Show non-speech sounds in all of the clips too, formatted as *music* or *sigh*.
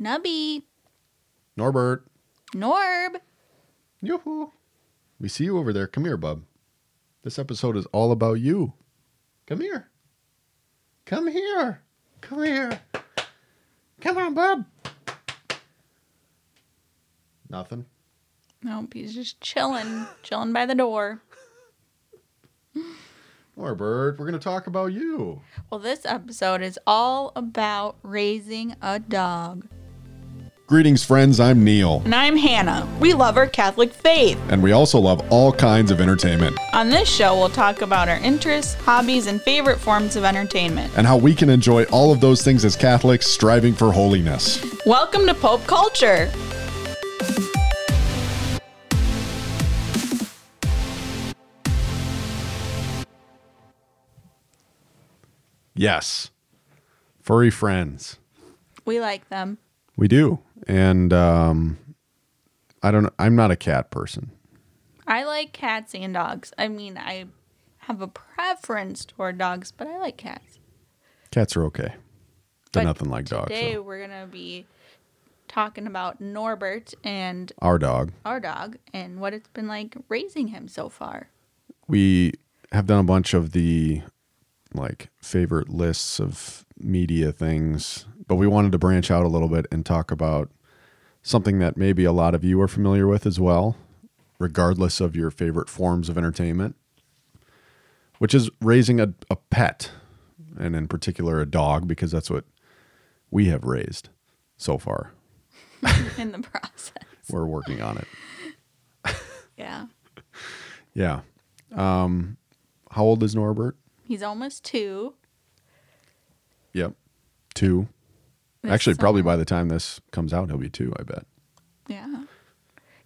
Nubby. Norbert. Norb. Yoo-hoo. We see you over there. Come here, bub. This episode is all about you. Come here. Come here. Come here. Come on, bub. Nothing. Nope, he's just chilling, chilling by the door. Norbert, we're going to talk about you. Well, this episode is all about raising a dog. Greetings, friends. I'm Neil. And I'm Hannah. We love our Catholic faith. And we also love all kinds of entertainment On this show, we'll talk about our interests, hobbies, and favorite forms of entertainment. and how we can enjoy all of those things as Catholics striving for holiness. Welcome to Pope Culture. Yes. Furry friends. We like them. We do. And um I don't I'm not a cat person. I like cats and dogs. I mean, I have a preference toward dogs, but I like cats. Cats are okay. They're But nothing like dogs. Today, we're going to be talking about Norbert and Our dog. our dog and what it's been like raising him so far. We have done a bunch of the like favorite lists of media things, but we wanted to branch out a little bit and talk about something that maybe a lot of you are familiar with as well, regardless of your favorite forms of entertainment, which is raising a, a pet, and in particular a dog, because that's what we have raised so far. *laughs* in the process. We're working on it. *laughs* Yeah. Yeah. Um, how old is Norbert? He's almost two. Yep. Two. Actually, probably by the time this comes out, he'll be two, I bet. Yeah.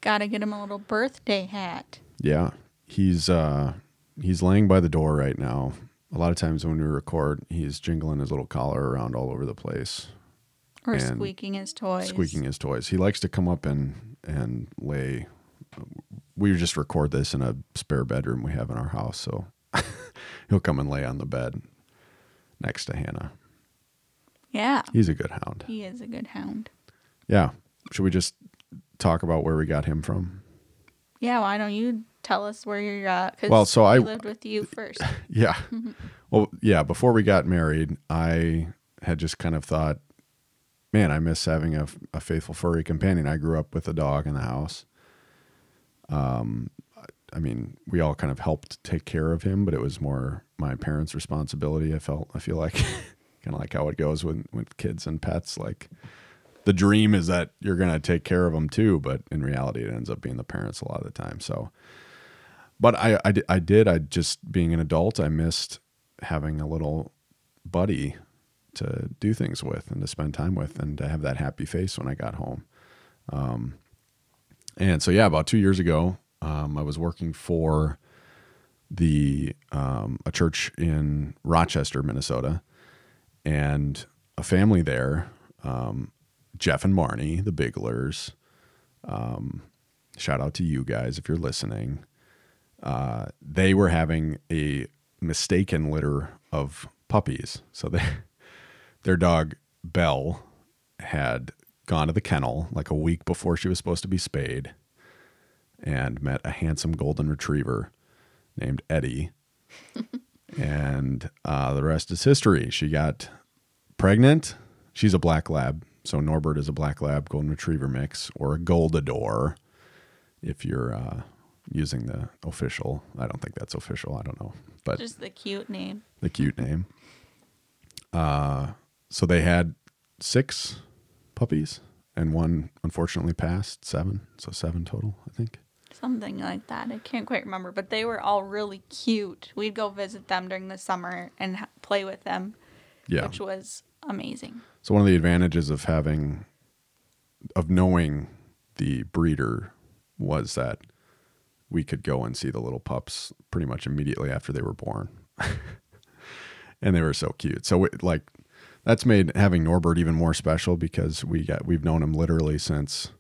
Gotta get him a little birthday hat. Yeah. He's uh he's laying by the door right now. A lot of times when we record, he's jingling his little collar around all over the place, Or squeaking his toys. squeaking his toys. He likes to come up and and lay we just record this in a spare bedroom we have in our house, so *laughs* he'll come and lay on the bed next to Hannah. Yeah. He's a good hound. He is a good hound. Yeah. Should we just talk about where we got him from? Yeah, why don't you tell us where you're at? Cause Well, so we I- lived with you first. *laughs* Yeah. well, yeah, before we got married, I had just kind of thought, man, I miss having a, a faithful furry companion. I grew up with a dog in the house. Um, I mean, we all kind of helped take care of him, but it was more my parents' responsibility. I felt, I feel like, *laughs* kind of like how it goes with with kids and pets. Like, the dream is that you're to take care of them too, but in reality, it ends up being the parents a lot of the time. So, but I, I, I did. I just being an adult, I missed having a little buddy to do things with and to spend time with and to have that happy face when I got home. Um, and so, yeah, about two years ago, um, I was working for the um, a church in Rochester, Minnesota, and a family there, um, Jeff and Marnie, the Biglers. Um, shout out to you guys if you're listening uh, they were having a mistaken litter of puppies. So they, *laughs* their dog Belle had gone to the kennel like a week before she was supposed to be spayed and met a handsome golden retriever named Eddie. *laughs* and uh, the rest is history. She got pregnant. She's a black lab. So Norbert is a black lab golden retriever mix or a goldador if you're uh, using the official. I don't think that's official. I don't know, but Just the cute name. the cute name. Uh, so they had six puppies, and one unfortunately passed. Seven, so seven total, I think. Something like that. I can't quite remember, but they were all really cute. We'd go visit them during the summer and ha- play with them, Yeah. which was amazing. So one of the advantages of having, of knowing the breeder, was that we could go and see the little pups pretty much immediately after they were born, *laughs* and they were so cute. So it, like, that's made having Norbert even more special because we got we've known him literally since.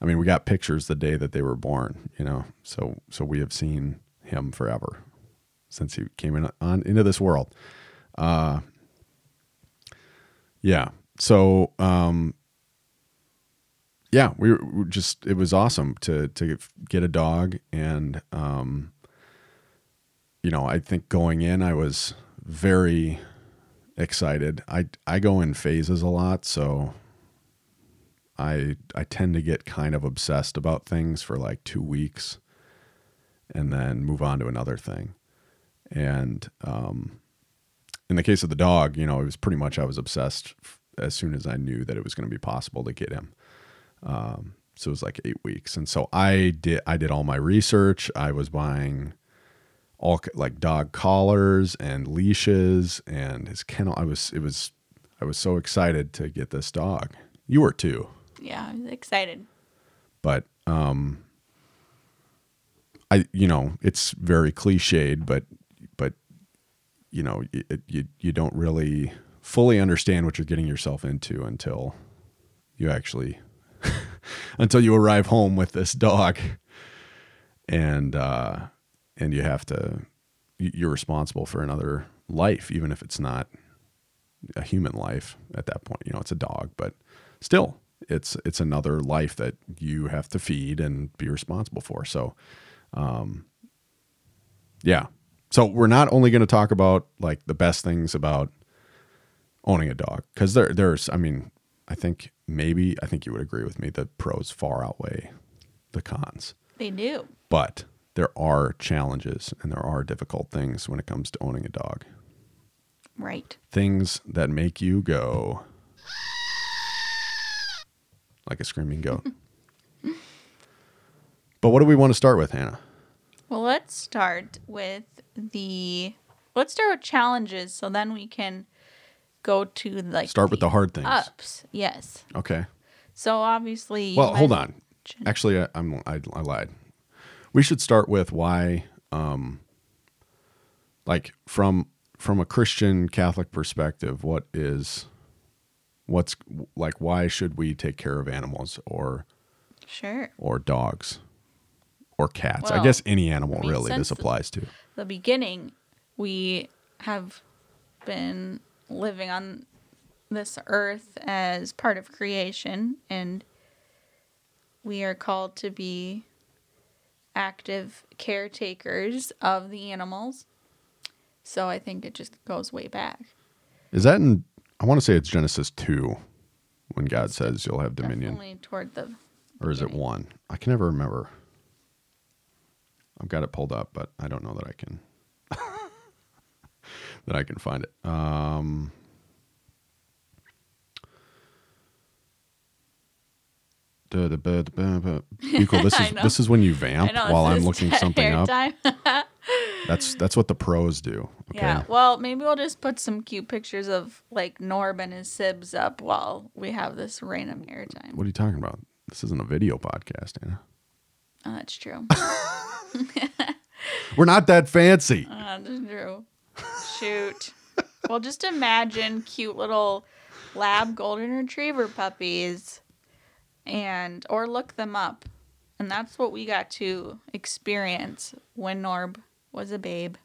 I mean, we got pictures the day that they were born, you know. So so we have seen him forever since he came in on into this world. Uh, yeah. So um, yeah, we were we were just it was awesome to to get a dog and um you know, I think going in I was very excited. I I go in phases a lot, so I I tend to get kind of obsessed about things for like 2 weeks and then move on to another thing. And um in the case of the dog, you know, it was pretty much I was obsessed as soon as I knew that it was going to be possible to get him. Um, so it was like eight weeks, and so I did. I did all my research. I was buying all like dog collars and leashes and his kennel. I was. It was. I was so excited to get this dog. You were too, Yeah, I was excited. but um, I. You know, it's very cliched, but but you know, it, you you don't really fully understand what you're getting yourself into until you actually *laughs* until you arrive home with this dog and uh and you have to you- you're responsible for another life even if it's not a human life at that point you know it's a dog but still it's it's another life that you have to feed and be responsible for so um yeah so we're not only going to talk about like the best things about owning a dog because there there's i mean i think maybe i think you would agree with me that pros far outweigh the cons They do. but there are challenges and there are difficult things when it comes to owning a dog Right. things that make you go like a screaming goat *laughs* but what do we want to start with hannah Well, let's start with the. Let's start with challenges, so then we can go to like start with the hard things ups. Yes. okay So obviously. you Well, hold on. mentioned- Actually, I, I'm I, I lied. We should start with why, um, like from from a Christian Catholic perspective, what is, what's like? Why should we take care of animals or Sure. or dogs or cats? I guess any animal really. This applies to. The beginning, we have been living on this earth as part of creation, and we are called to be active caretakers of the animals. So I think it just goes way back. Is that in? I want to say it's Genesis two, when God says you'll have dominion, Definitely toward the or is it one? I can never remember. I've got it pulled up, but I don't know that I can *laughs* that I can find it. Um, this is this is when you vamp know, while I'm looking *laughs* something up. *laughs* That's that's what the pros do. Okay. Yeah. Well, maybe we'll just put some cute pictures of like Norb and his sibs up while we have this random airtime. What are you talking about? This isn't a video podcast, Hannah. Oh, that's true. *laughs* *laughs* We're not that fancy. Oh, that's true. Shoot. well, just imagine cute little lab golden retriever puppies and or look them up. And that's what we got to experience when Norb was a babe.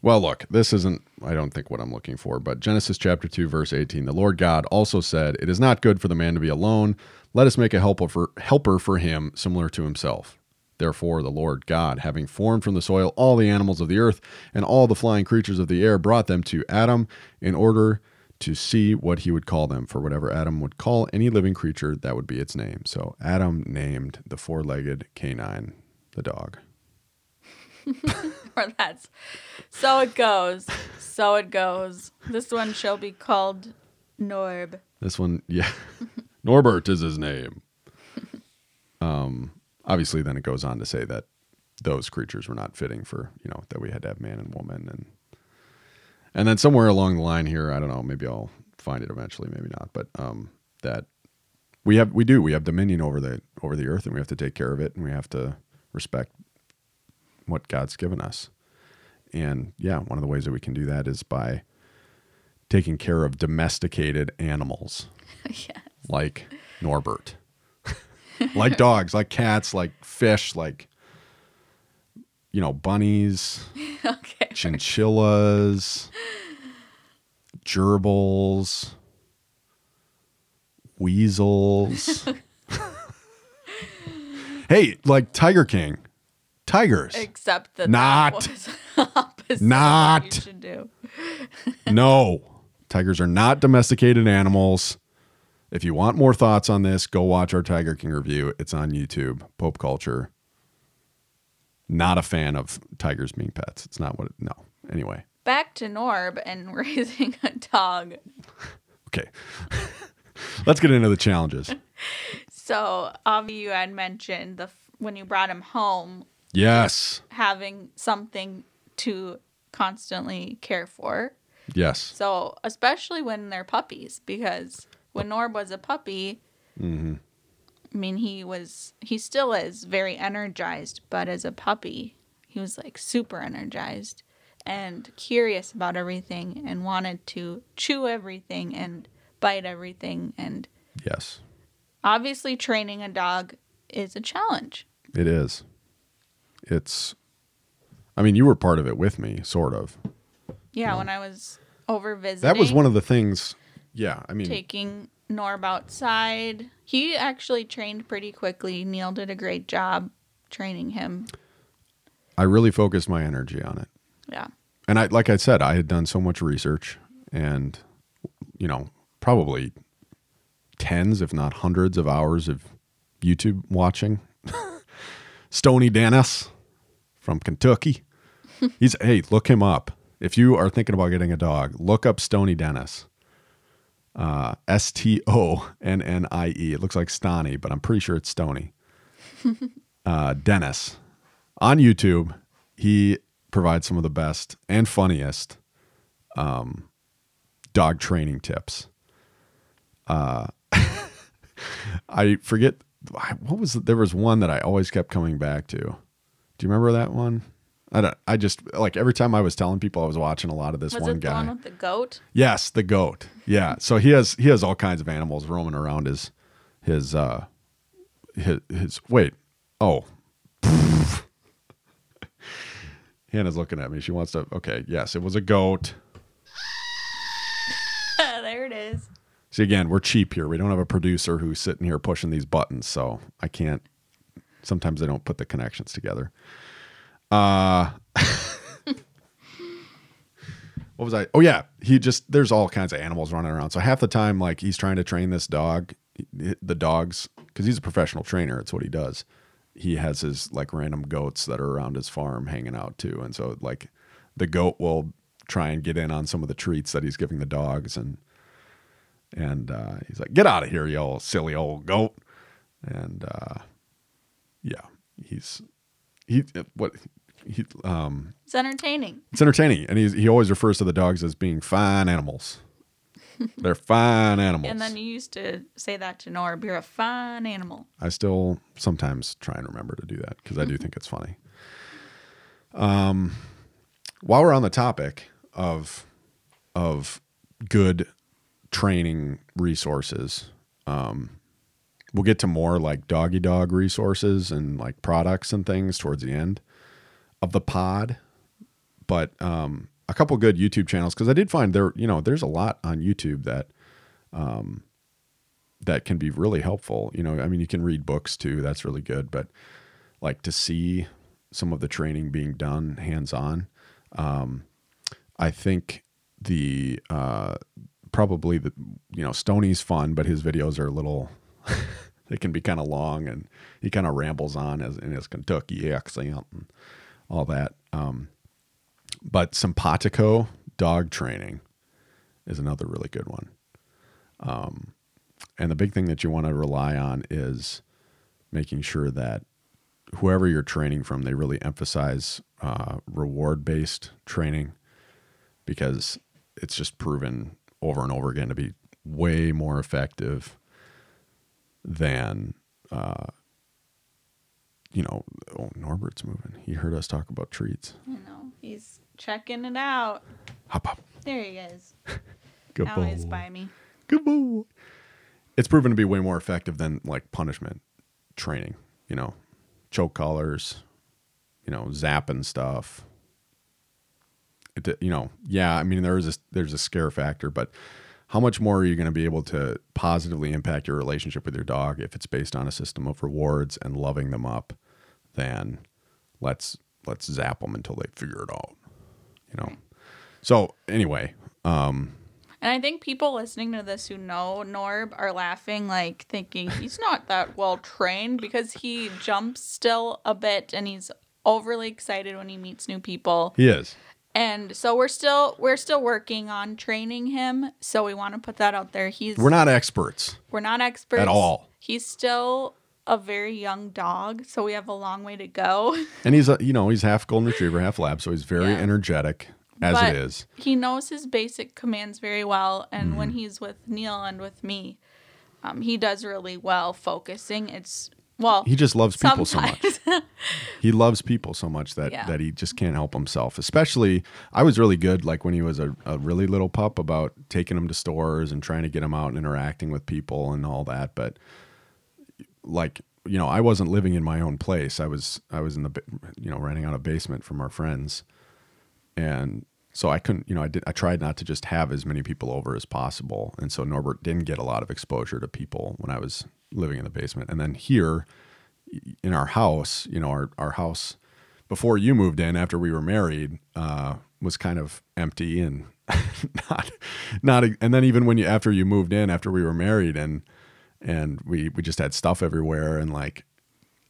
Well, look, this isn't, I don't think, what I'm looking for, but Genesis chapter 2, verse 18 the Lord God also said, It is not good for the man to be alone. Let us make a helper for, helper for him similar to himself. Therefore, the Lord God, having formed from the soil all the animals of the earth and all the flying creatures of the air, brought them to Adam in order to see what he would call them. For whatever Adam would call any living creature, that would be its name. So Adam named the four legged canine the dog. *laughs* *laughs* that's so it goes. So it goes. This one shall be called Norb. This one, yeah. *laughs* Norbert is his name. *laughs* Um, obviously, then it goes on to say that those creatures were not fitting for, you know, that we had to have man and woman. And, and then somewhere along the line here, I don't know, maybe I'll find it eventually, maybe not, but, um, that we have, we do, we have dominion over the, over the earth and we have to take care of it and we have to respect what God's given us. And yeah, one of the ways that we can do that is by taking care of domesticated animals *laughs* yeah. like Norbert, *laughs* like dogs, like cats, like fish, like you know, bunnies, *laughs* Okay. chinchillas, gerbils, weasels. Hey, like Tiger King, tigers. Except that Not. that *laughs* was opposite of what Not. you should do. *laughs* no, tigers are not domesticated animals. If you want more thoughts on this, go watch our Tiger King review. It's on YouTube. Pope culture. Not a fan of tigers being pets. It's not what. It, no. Anyway, Back to Norb and *laughs* raising a dog. okay. Let's get into the challenges. So, Avi, you had mentioned the when you brought him home, Yes. having something to constantly care for. Yes. So, especially when they're puppies, because when Norb was a puppy, Mm-hmm. I mean, he was, he still is very energized, but as a puppy, he was like super energized and curious about everything and wanted to chew everything and bite everything. And Yes. obviously, training a dog is a challenge. It is. It's. I mean, you were part of it with me, sort of. Yeah, when I was over visiting, That was one of the things. Yeah, I mean, taking Norb outside. He actually trained pretty quickly. Neil did a great job training him. I really focused my energy on it. Yeah. and I like I said, I had done so much research and you know, probably tens, if not hundreds of hours of YouTube watching. *laughs* Stonnie Dennis from Kentucky. *laughs* He's hey, look him up. If you are thinking about getting a dog, look up Stonnie Dennis. Uh, S T O N N I E. It looks like Stony, but I'm pretty sure it's Stony. *laughs* uh, Dennis on YouTube. He provides some of the best and funniest um, dog training tips. Uh, *laughs* I forget what was there was one that I always kept coming back to. Do you remember that one? I don't. I just like every time I was telling people I was watching a lot of this Was one it the guy. one with the goat? Yes, the goat. Yeah. So he has he has all kinds of animals roaming around his his uh his, his wait. Oh. *laughs* Hannah's looking at me. She wants to okay, yes, it was a goat. *laughs* there it is. See again, we're cheap here. We don't have a producer who's sitting here pushing these buttons, so I can't sometimes they don't put the connections together. Uh *laughs* what was I? Oh yeah, he just there's all kinds of animals running around. So half the time, like he's trying to train this dog, the dogs, because he's a professional trainer. It's what he does. He has his like random goats that are around his farm hanging out too, and so like the goat will try and get in on some of the treats that he's giving the dogs, and and uh, he's like, "Get out of here, you old silly old goat!" And uh, yeah, he's he what he um It's entertaining. it's entertaining, and he's, he always refers to the dogs as being fine animals. *laughs* They're fine animals. And then you used to say that to Norb. You're a fine animal. I still sometimes try and remember to do that because I do think it's funny. Um, while we're on the topic of of good training resources, um, we'll get to more like doggy dog resources and like products and things towards the end of the pod. But um, a couple good YouTube channels because I did find there, you know, there's a lot on YouTube that um, that can be really helpful. You know, I mean, you can read books too. That's really good. But like to see some of the training being done hands on, um, I think the uh, probably the you know Stonnie's fun, but his videos are a little. *laughs* they can be kind of long, and he kind of rambles on as in his Kentucky accent and all that. Um, but Simpawtico dog training is another really good one. Um, and the big thing that you want to rely on is making sure that whoever you're training from, they really emphasize uh, reward based training because it's just proven over and over again to be way more effective than, uh, you know, oh, Norbert's moving. He heard us talk about treats. You know, he's checking it out. Hop, hop. There he is. *laughs* Good now boy. by me. Good boy. It's proven to be way more effective than like punishment training. You know, choke collars, you know, zapping stuff. It, you know, yeah. I mean, there is a there's a scare factor, but how much more are you going to be able to positively impact your relationship with your dog if it's based on a system of rewards and loving them up than let's let's zap them until they figure it out you know so anyway um And I think people listening to this who know Norb are laughing, like thinking he's not that well trained because he jumps still a bit and he's overly excited when he meets new people. he is And so we're still we're still working on training him. So we want to put that out there. He's we're not experts we're not experts At all. He's still a very young dog, so we have a long way to go. *laughs* and he's a you know he's half golden retriever half lab so he's very Yeah. energetic as But it is He knows his basic commands very well, and when Mm-hmm. he's with Neil and with me, um, he does really well focusing. It's well, he just loves people so much. *laughs* he loves people so much that Yeah. that he just can't help himself especially i was really good like when he was a, a really little pup about taking him to stores and trying to get him out and interacting with people and all that but like you know i wasn't living in my own place. I was i was in the you know renting out a basement from our friends. And so i couldn't you know i did i tried not to just have as many people over as possible. And so norbert didn't get a lot of exposure to people when i was living in the basement. And then here in our house, you know, our, our house before you moved in after we were married uh, was kind of empty and *laughs* not not and then even when you after you moved in after we were married and and we we just had stuff everywhere and like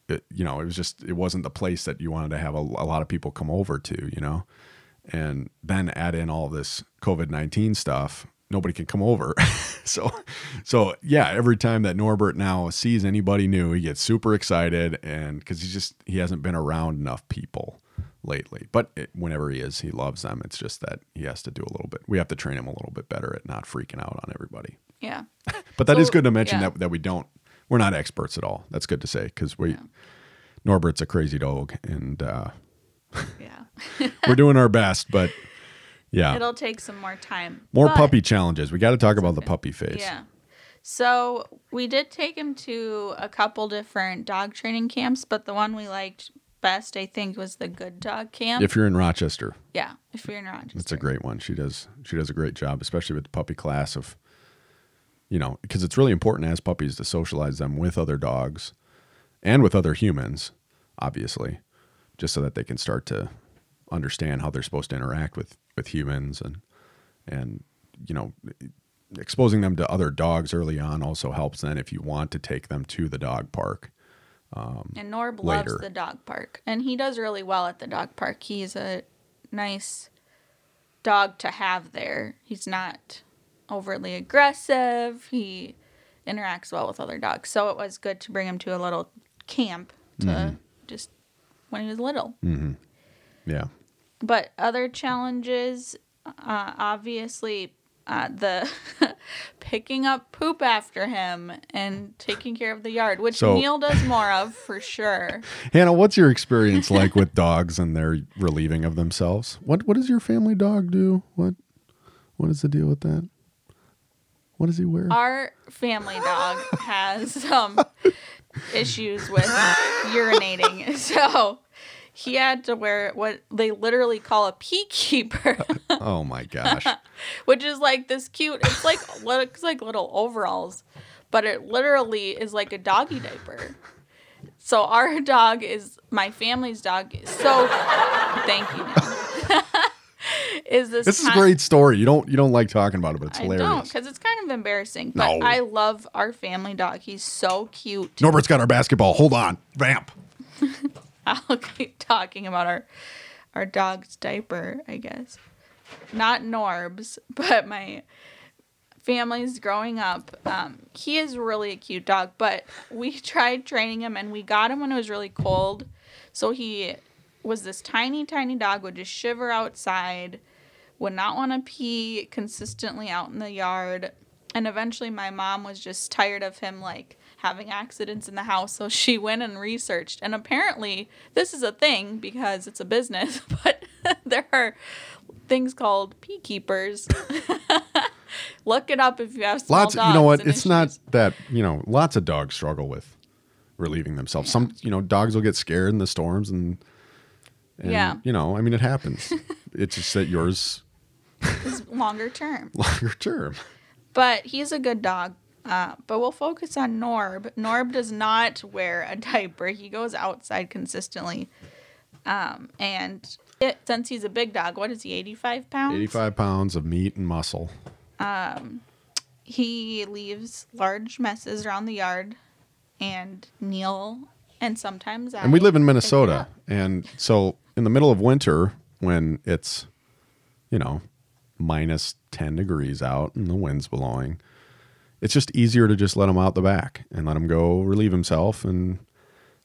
it, you know it was just it wasn't the place that you wanted to have a, a lot of people come over to you know? And then add in all this covid-19 stuff nobody can come over. *laughs* So so yeah every time that norbert now sees anybody new he gets super excited and because he's just he hasn't been around enough people lately. But it, whenever he is he loves them. It's just that he has to do a little bit we have to train him a little bit better at not freaking out on everybody. Yeah, *laughs* but that is So, good to mention yeah. that, that we don't we're not experts at all. That's good to say because we norbert's a crazy dog and uh, yeah. *laughs* we're doing our best but yeah It'll take some more time. more But- puppy challenges we got to talk about the puppy phase Yeah. So we did take him to a couple different dog training camps, but the one we liked best, I think, was the Good Dog Camp. if you're in rochester yeah, if you're in Rochester. It's a great one. She does she does a great job, especially with the puppy class of you know, because it's really important as puppies to socialize them with other dogs and with other humans, obviously, just so that they can start to understand how they're supposed to interact with with humans and and you know, exposing them to other dogs early on also helps then if you want to take them to the dog park. And Norb later. loves the dog park, and he does really well at the dog park. He's a nice dog to have there. He's not overly aggressive. He interacts well with other dogs, so it was good to bring him to a little camp to Mm-hmm. just when he was little. Yeah. But other challenges, uh, obviously, uh, the *laughs* picking up poop after him and taking care of the yard, which So- Neil does more of for sure. *laughs* Hannah, what's your experience like with dogs and their relieving of themselves? What what does your family dog do? What what is the deal with that? What does he wear? Our family dog *laughs* has some issues with urinating, so he had to wear what they literally call a pee keeper, *laughs* oh my gosh. *laughs* which is like this cute. It's like *laughs* looks like little overalls, but it literally is like a doggy diaper. So our dog is my family's dog. So thank you. Is this? This is a great story. You don't you don't like talking about it, but it's I don't, hilarious. because it's kind of embarrassing. But No. I love our family dog. He's so cute. Norbert's got our basketball. Hold on. Vamp. *laughs* I'll keep talking about our our dog's diaper, I guess. Not Norb's, *laughs* but my family's growing up. Um, he is really a cute dog, but we *laughs* tried training him and we got him when it was really cold. So he was this tiny, tiny dog, would just shiver outside, would not want to pee consistently out in the yard. And eventually my mom was just tired of him like having accidents in the house. So she went and researched. And apparently this is a thing because it's a business, *laughs* but *laughs* there are things called pee keepers. *laughs* Look it up if you have small Lots you know what? It's not that, you know, lots of dogs struggle with relieving themselves. Some you know, dogs will get scared in the storms and, and Yeah. you know, I mean it happens. it's just that yours is longer term. longer term. but he's a good dog. Uh, but we'll focus on Norb. Norb does not wear a diaper. He goes outside consistently. Um, and it, since he's a big dog, what is he, 85 pounds? 85 pounds of meat and muscle. Um, He leaves large messes around the yard. And Neil, and sometimes I. And we live in Minnesota. And so in the middle of winter, when it's, you know, minus 10 degrees out and the wind's blowing, it's just easier to just let him out the back and let him go relieve himself and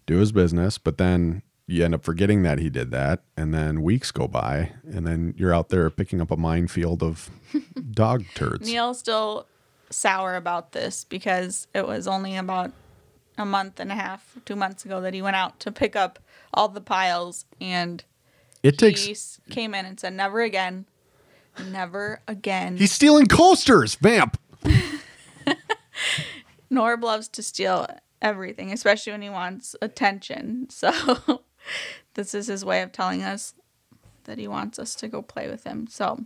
do his business. But then you end up forgetting that he did that. And then weeks go by. And then you're out there picking up a minefield of *laughs* dog turds. Neil's still sour about this because it was only about a month and a half, two months ago that he went out to pick up all the piles and It takes. he came in and said, "Never again, never again." He's stealing coasters, vamp. *laughs* *laughs* Norb loves to steal everything, especially when he wants attention. *laughs* So this is his way of telling us that he wants us to go play with him. So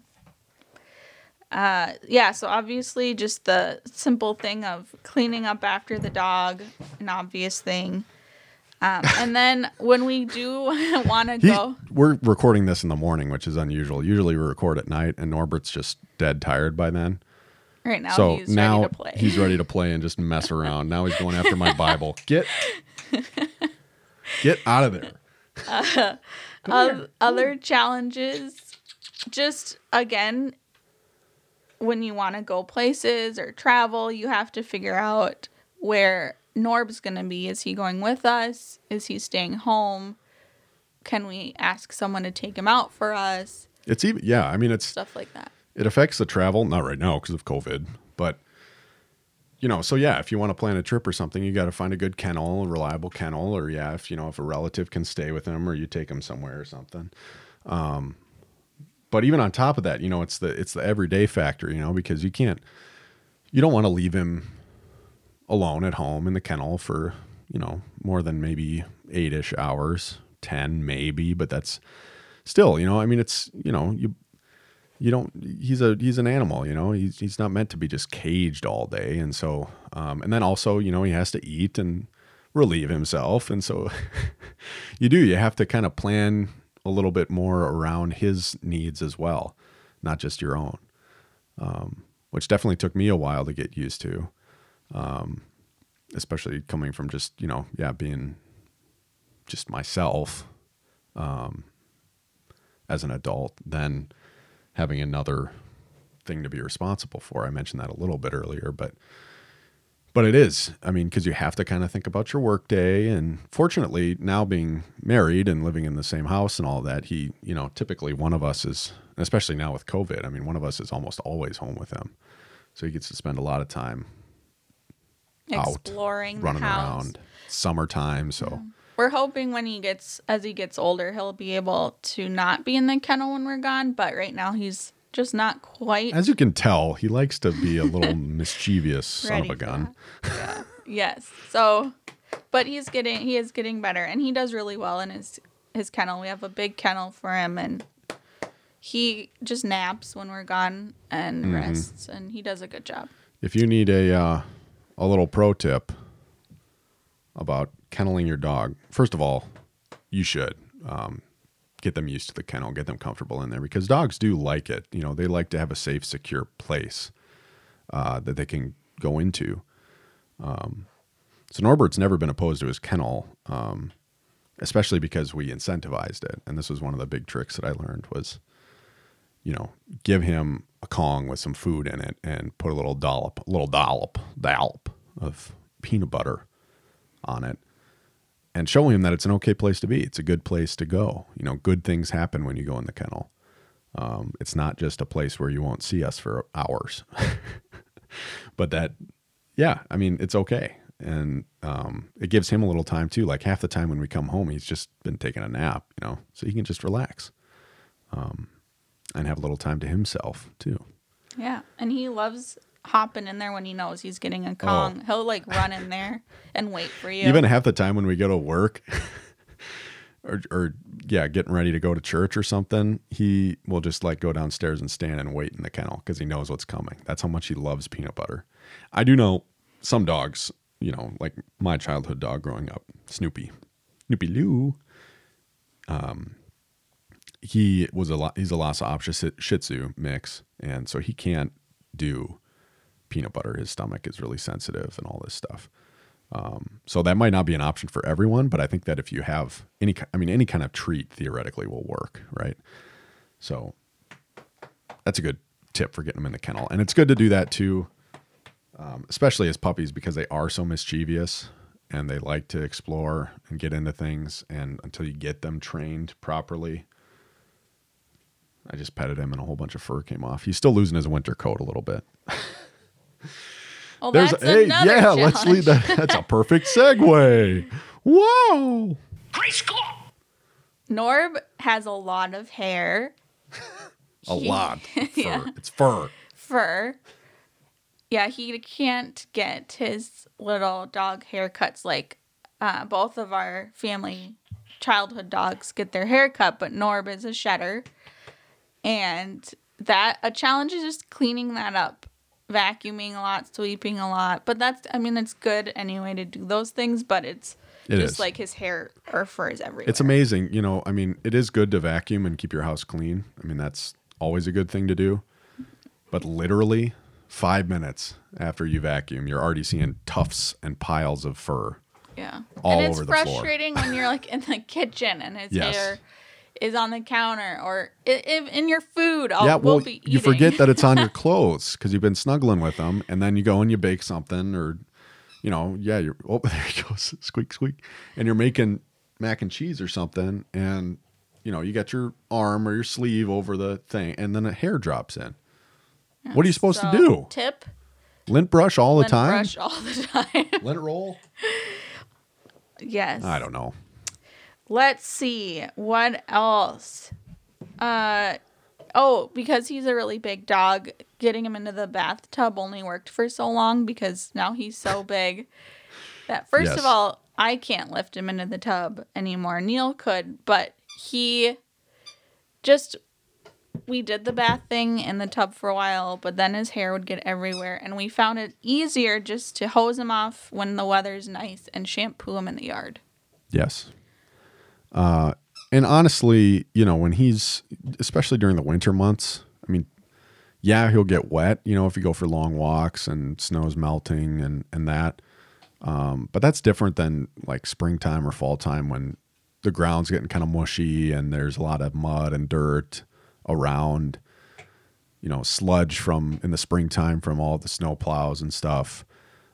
uh yeah, so obviously just the simple thing of cleaning up after the dog, an obvious thing. Um, and then when we do *laughs* want to go, we're recording this in the morning, which is unusual. Usually we record at night, and Norbert's just dead tired by then. Right now so he's now ready to play. he's ready to play and just mess around. Now he's going after my Bible. *laughs* Get get out of there. Uh, oth- other challenges just again when you want to go places or travel you have to figure out where norb's going to be is he going with us is he staying home can we ask someone to take him out for us It's even yeah. I mean, it's stuff like that it affects the travel. Not right now because of COVID, but you know. So yeah, if you want to plan a trip or something, you got to find a good kennel, a reliable kennel, or yeah, if you know if a relative can stay with him or you take him somewhere or something. Um, but even on top of that, you know, it's the it's the everyday factor, you know, because you can't, you don't want to leave him alone at home in the kennel for you know more than maybe eight ish hours, ten maybe, but that's still, you know, I mean, it's you know you you don't he's a he's an animal you know? He's he's not meant to be just caged all day. And so um and then also you know he has to eat and relieve himself. And so *laughs* you do you have to kind of plan a little bit more around his needs as well not just your own um which definitely took me a while to get used to um especially coming from just you know yeah being just myself um as an adult then having another thing to be responsible for. I mentioned that a little bit earlier, but but it is. I mean, because you have to kind of think about your work day. And fortunately, now being married and living in the same house and all that, he, you know, typically one of us is, especially now with COVID. I mean, one of us is almost always home with him, so he gets to spend a lot of time out, exploring running the house around. Summertime, so we're hoping when he gets as he gets older he'll be able to not be in the kennel when we're gone but right now he's just not quite as you can tell, he likes to be a little *laughs* mischievous son of a gun. Yeah. yes. So, but he's getting he is getting better, and he does really well in his his kennel. We have a big kennel for him, and he just naps when we're gone and Mm-hmm. rests, and he does a good job. If you need a uh, a little pro tip about kenneling your dog, first of all, you should um, get them used to the kennel, get them comfortable in there because dogs do like it. You know, they like to have a safe, secure place uh, that they can go into. Um, so Norbert's never been opposed to his kennel, um, especially because we incentivized it. And this was one of the big tricks that I learned was, you know, give him a Kong with some food in it and put a little dollop, a little dollop, dollop of peanut butter on it and show him that it's an okay place to be. It's a good place to go. You know, good things happen when you go in the kennel. Um, it's not just a place where you won't see us for hours, *laughs* but that, yeah, I mean, it's okay. And um, it gives him a little time too. Like half the time when we come home, he's just been taking a nap, you know, so he can just relax um, and have a little time to himself too. Yeah, and he loves hopping in there when he knows he's getting a Kong. He'll like run in there and wait for you. Oh. Even half the time when we go to work, *laughs* or, or yeah, getting ready to go to church or something, he will just like go downstairs and stand and wait in the kennel because he knows what's coming. That's how much he loves peanut butter. I do know some dogs, you know, like my childhood dog growing up, Snoopy, Snoopy Lou. Um, he was a lot. He's a Lhasa Apso Shih Tzu mix, and so he can't do peanut butter. His stomach is really sensitive and all this stuff. Um, so that might not be an option for everyone, but I think that if you have any, I mean, any kind of treat theoretically will work, right? So that's a good tip for getting them in the kennel, and it's good to do that too, um, especially as puppies because they are so mischievous and they like to explore and get into things. And until you get them trained properly, I just petted him and a whole bunch of fur came off. He's still losing his winter coat a little bit. *laughs* *laughs* Well, There's, that's hey, another yeah, challenge. let's lead that. That's a perfect segue. *laughs* Whoa. Great score. Norb has a lot of hair. a he, lot. *laughs* Fur. yeah. It's fur. Fur. Yeah, he can't get his little dog haircuts like uh, both of our family childhood dogs get their hair cut, but Norb is a shedder. And that a challenge is just cleaning that up vacuuming a lot, sweeping a lot. But that's, I mean, it's good anyway to do those things, but it's it just is. like his hair or fur is everywhere. It's amazing. You know, I mean, it is good to vacuum and keep your house clean. I mean, that's always a good thing to do. But literally, five minutes after you vacuum, you're already seeing tufts and piles of fur. Yeah. All and over the floor. It's frustrating when you're like in the kitchen and his yes. hair is on the counter or if in your food. I'll, yeah, well, we'll you forget that it's on your *laughs* clothes because you've been snuggling with them, and then you go and you bake something, or you know, yeah, you're oh *laughs* there he goes, squeak squeak, and you're making mac and cheese or something, and you know you got your arm or your sleeve over the thing, and then a hair drops in. Yeah, what are you supposed so, to do? Tip. Lint brush all lint the time. Brush all the *laughs* time. lint roll. Yes. I don't know. Let's see what else. Uh oh, because he's a really big dog, getting him into the bathtub only worked for so long because now he's so *laughs* big that first yes. of all, I can't lift him into the tub anymore. Neil could, but he just we did the bath thing in the tub for a while, but then his hair would get everywhere, and we found it easier just to hose him off when the weather's nice and shampoo him in the yard. Yes. Uh, and honestly, you know, when he's, especially during the winter months, I mean, yeah, he'll get wet, you know, if you go for long walks and snow's melting and, and that. Um, but that's different than like springtime or fall time when the ground's getting kind of mushy and there's a lot of mud and dirt around, you know, sludge from in the springtime from all the snow plows and stuff.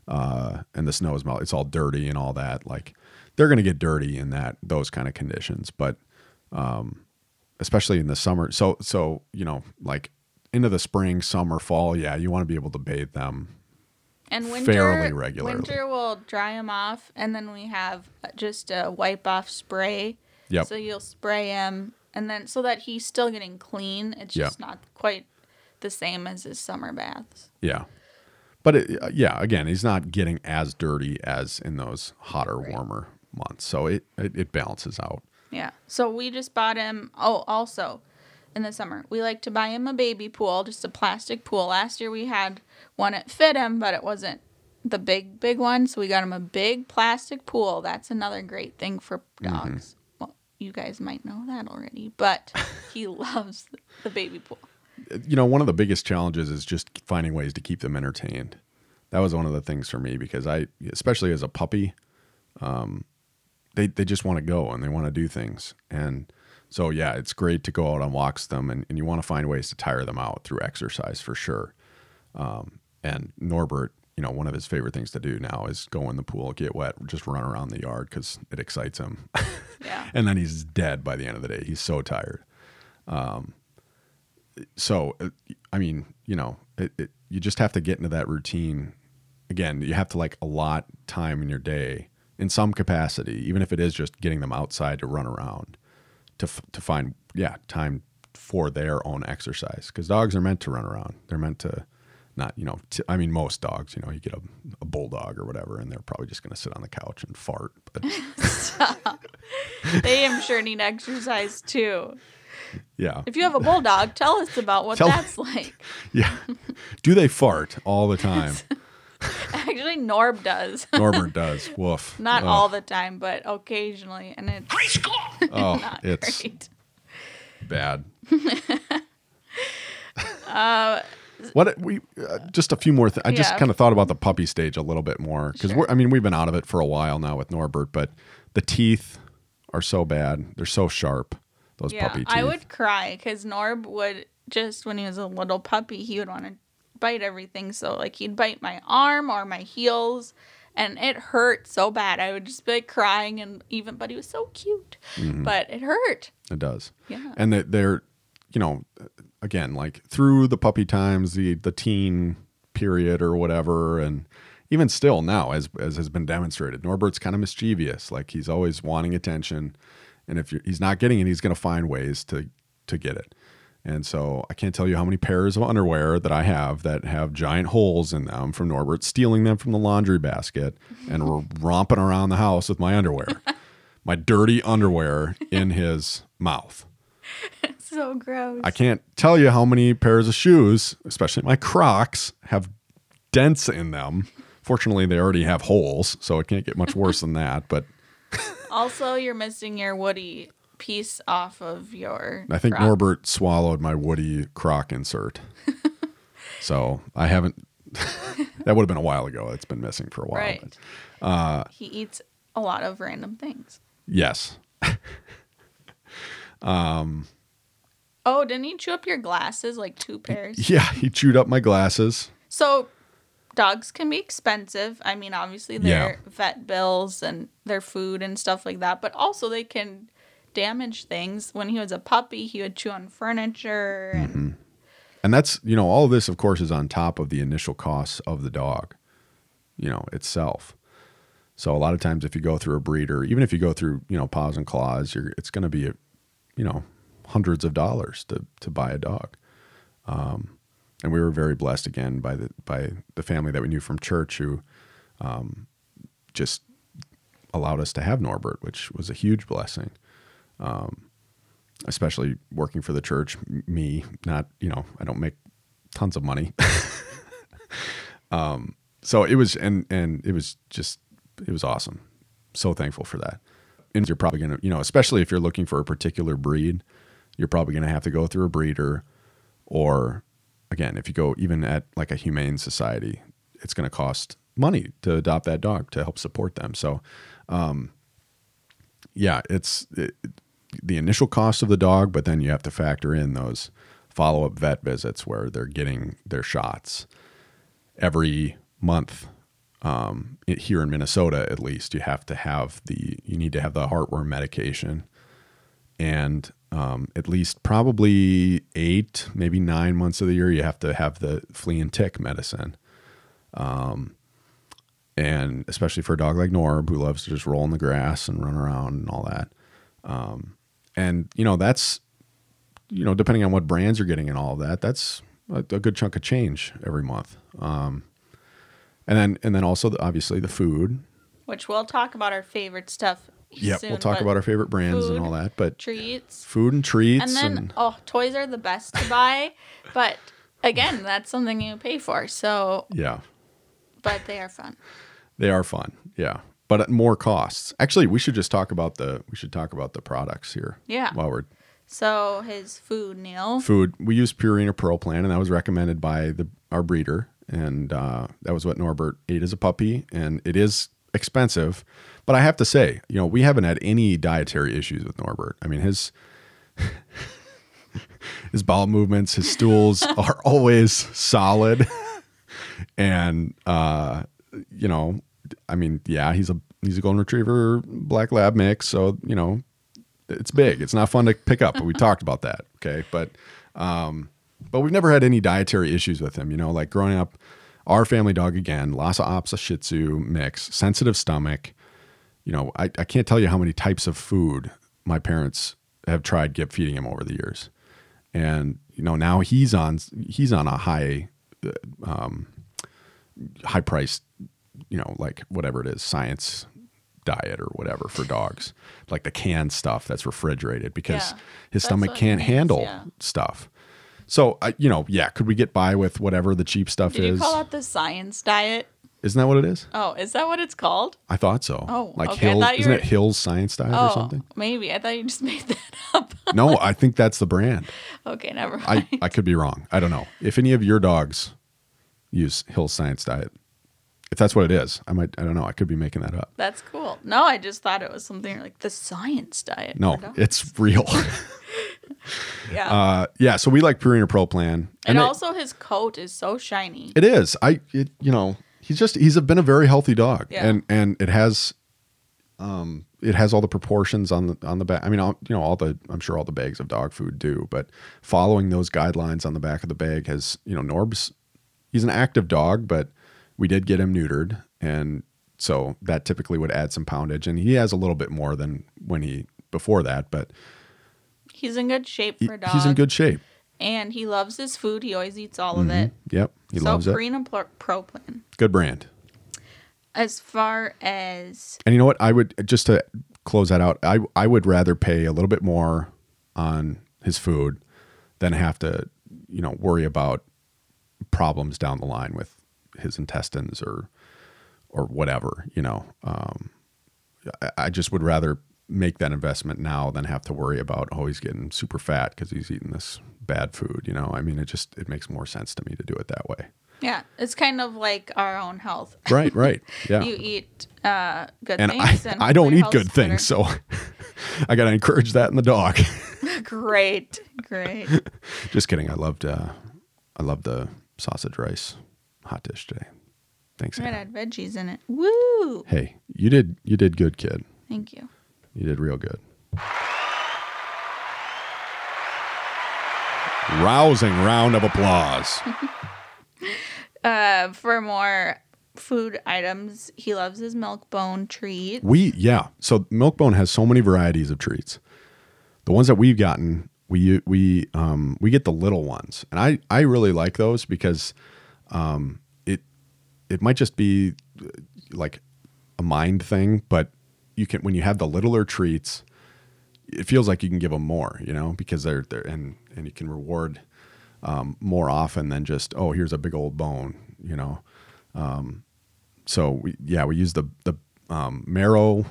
Uh, and the snow is melt, it's all dirty and all that. Like, they're going to get dirty in that those kind of conditions. But um, especially in the summer, so so you know, like into the spring, summer, fall, yeah, you want to be able to bathe them and winter, fairly regularly. Winter will dry them off, and then we have just a wipe off spray. Yep. So you'll spray him, and then so that he's still getting clean. It's just yep. not quite the same as his summer baths. Yeah. But it, yeah, again, he's not getting as dirty as in those hotter, right. warmer months. So it, it, it balances out. Yeah. So we just bought him. Oh, also in the summer, we like to buy him a baby pool, just a plastic pool. Last year we had one that fit him, but it wasn't the big, big one. So we got him a big plastic pool. That's another great thing for mm-hmm. dogs. Mm-hmm. Well, you guys might know that already, but he *laughs* loves the baby pool. You know, one of the biggest challenges is just finding ways to keep them entertained. That was one of the things for me because I, especially as a puppy, um, they they just want to go and they want to do things. And so yeah, it's great to go out on walks with them and, and you want to find ways to tire them out through exercise for sure. Um, and Norbert, you know, one of his favorite things to do now is go in the pool, get wet, just run around the yard because it excites him. *laughs* Yeah. and then he's dead by the end of the day. He's so tired. Um, so, uh, I mean, you know, it, it, you just have to get into that routine. Again, you have to like allot time in your day in some capacity, even if it is just getting them outside to run around, to f- to find yeah time for their own exercise because dogs are meant to run around. They're meant to not you know t- I mean most dogs you know you get a, a bulldog or whatever and they're probably just going to sit on the couch and fart. *laughs* They am sure need exercise too. Yeah. If you have a bulldog, tell us about what Tell- that's *laughs* like. Yeah. Do they fart all the time? *laughs* *laughs* Actually, Norb does. *laughs* Norbert does. Woof. Not Oh, all the time, but occasionally, and it's *laughs* Oh, not it's great. bad. what we uh, just a few more. Th- I just Yeah. kind of thought about the puppy stage a little bit more because Sure. we're. I mean, we've been out of it for a while now with Norbert, but the teeth are so bad. They're so sharp. Those Yeah, puppy teeth. I would cry because Norb would just when he was a little puppy, he would want to bite everything. So like he'd bite my arm or my heels, and it hurt so bad. I would just be like, crying, and even but he was so cute, Mm-hmm. but it hurt. It does. Yeah. And they, they're, you know, again, like through the puppy times, the the teen period or whatever, and even still now, as as has been demonstrated, Norbert's kind of mischievous. Like he's always wanting attention, and if you're, he's not getting it, he's going to find ways to to get it. And so I can't tell you how many pairs of underwear that I have that have giant holes in them from Norbert, stealing them from the laundry basket and *laughs* r- romping around the house with my underwear, *laughs* my dirty underwear in his mouth. *laughs* So gross. I can't tell you how many pairs of shoes, especially my Crocs, have dents in them. Fortunately, they already have holes, so it can't get much worse than that. But also, you're missing your Woody piece off of your. I think. Norbert swallowed my Woody Croc insert. *laughs* so I haven't. *laughs* that would have been a while ago. It's been missing for a while. Right. but uh, he eats a lot of random things. yes. *laughs* um. Oh, didn't he chew up your glasses like two pairs? Yeah, he chewed up my glasses. So dogs can be expensive. I mean, obviously their Yeah. vet bills and their food and stuff like that, but also they can damage things. When he was a puppy, he would chew on furniture and And that's, you know, all of this, of course, is on top of the initial costs of the dog, you know, itself. So a lot of times, if you go through a breeder, even if you go through, you know, paws and claws, you're, it's going to be, you know, hundreds of dollars to to buy a dog. Um, and we were very blessed again by the by the family that we knew from church who um, just allowed us to have Norbert, which was a huge blessing especially working for the church me not you know i don't make tons of money. *laughs* Um so it was and and it was just it was awesome. So thankful for that. And you're probably gonna you know especially if you're looking for a particular breed you're probably gonna have to go through a breeder or again if you go even at like a humane society it's gonna cost money to adopt that dog to help support them. So um, yeah, it's it, the initial cost of the dog, but then you have to factor in those follow up vet visits where they're getting their shots every month. Um, it- here in Minnesota, at least, you have to have the you need to have the heartworm medication, and um, at least probably eight, maybe nine months of the year, you have to have the flea and tick medicine Um, and especially for a dog like Norb who loves to just roll in the grass and run around and all that. Um, and you know that's you know depending on what brands you're getting and all of that, that's a, a good chunk of change every month. Um, and then and then also the, obviously the food. which we'll talk about our favorite stuff. Yep, soon, we'll talk about our favorite brands food, and all that. But treats. food and treats And and, then oh, toys are the best to buy, but again, that's something you pay for. So, yeah, but they are fun. they are fun. Yeah. But at more costs. Actually, we should just talk about the we should talk about the products here. Yeah. While we're So his food, Neil. food. We use Purina Pro Plan, and that was recommended by the our breeder, and uh, that was what Norbert ate as a puppy. And it is expensive, but I have to say, you know, we haven't had any dietary issues with Norbert. I mean, his *laughs* his bowel movements, his stools *laughs* are always solid, and uh, you know, I mean, yeah, he's a he's a golden retriever black lab mix, so you know, it's big. It's not fun to pick up, but we talked about that. Okay. But, um, but we've never had any dietary issues with him. You know, like growing up, our family dog again, Lhasa Apso Shih Tzu mix, sensitive stomach. You know, I, I can't tell you how many types of food my parents have tried get feeding him over the years. And, you know, now he's on, he's on a high, um, high priced, you know, like whatever it is, science diet or whatever for dogs, *laughs* like the canned stuff that's refrigerated because Yeah, his stomach can't means, handle yeah. stuff. So, I you know, yeah, could we get by with whatever the cheap stuff Did is? you call that the science diet? Isn't that what it is? Oh, is that what it's called? I thought so. Oh, like okay, Hills, isn't were- it Hills Science Diet or Oh, something? maybe. I thought you just *laughs* made that up. No, I think that's the brand. *laughs* okay, never mind. I, I could be wrong. I don't know. If any of your dogs use Hills Science Diet, if that's what it is, I might. I don't know. I could be making that up. That's cool. No, I just thought it was something like the science diet. No, it's *laughs* real. yeah. *laughs* uh, yeah. So we like Purina Pro Plan, and it- also, his coat is so shiny. it is. I. It, you know, he's just he's been a very healthy dog, Yeah. and and it has. Um, it has all the proportions on the on the back. I mean, all, you know, all the I'm sure all the bags of dog food do, but following those guidelines on the back of the bag has, you know, Norb's he's an active dog, but we did get him neutered, and so that typically would add some poundage, and he has a little bit more than when he before that, but He's in good shape for a dog. he's in good shape. And he loves his food. He always eats all of mm-hmm. it. Yep, he so loves it. Purina Pro, Pro Plan. Good brand. As far as And you know what? I would just to close that out. I I would rather pay a little bit more on his food than have to, you know, worry about problems down the line with his intestines or or whatever. You know, um, I, I just would rather make that investment now than have to worry about oh he's getting super fat because he's eating this bad food. You know, I mean, it just it makes more sense to me to do it that way. yeah, it's kind of like our own health. Right. Right. *laughs* Yeah. You eat uh, good and I, things, and I don't eat good health's things, so *laughs* I got to encourage that in the dog. *laughs* great, great. Just kidding. I loved uh, I loved the sausage rice hot dish today. Thanks. Hannah. had veggies in it. Woo! Hey, you did you did good, kid. Thank you. You did real good. Rousing round of applause. *laughs* Uh, for more food items, he loves his milk bone treat. We yeah. So Milkbone has so many varieties of treats. The ones that we've gotten, we we um we get the little ones, and I I really like those because um it it might just be uh, like a mind thing, but you can when you have the littler treats, it feels like you can give them more, you know, because they're they're and and you can reward um, more often than just oh here's a big old bone, you know. Um, so we yeah we use the the um, marrow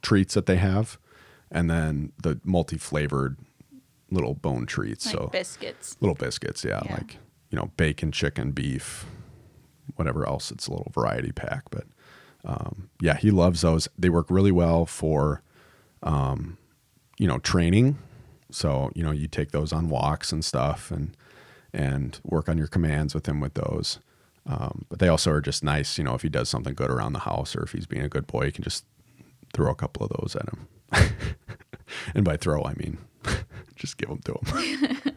treats that they have, and then the multi flavored little bone treats. Like so biscuits. little biscuits, yeah, Yeah. like you know bacon, chicken, beef, whatever else. It's a little variety pack, but um, yeah, he loves those. They work really well for um, you know training. So you know you take those on walks and stuff, and and work on your commands with him with those. Um, but they also are just nice, you know, if he does something good around the house or if he's being a good boy, you can just throw a couple of those at him. *laughs* and by throw, I mean *laughs* just give them to him. *laughs*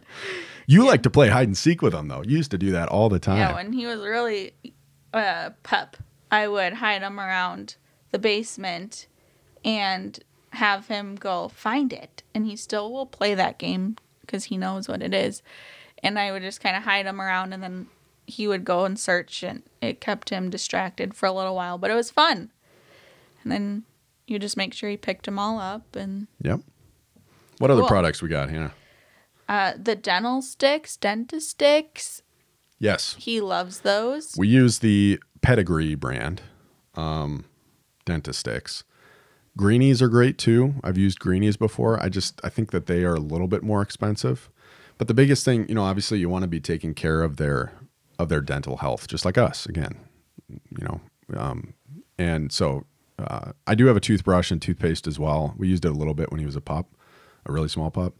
you like to play hide and seek with him, though. You used to do that all the time. Yeah, when he was really uh, pup, I would hide him around the basement and have him go find it. And he still will play that game because he knows what it is. And I would just kind of hide him around and then he would go and search and it kept him distracted for a little while, but it was fun. And then you just make sure he picked them all up and yep. What other products we got here? Uh, the dental sticks, Dentastix, Yes, he loves those. we use the Pedigree brand um, Dentastix. Greenies are great too. I've used greenies before. I just I think that they are a little bit more expensive. But the biggest thing, you know, obviously you want to be taking care of their of their dental health, just like us. Again, you know, um, and so uh, I do have a toothbrush and toothpaste as well. We used it a little bit when he was a pup, a really small pup.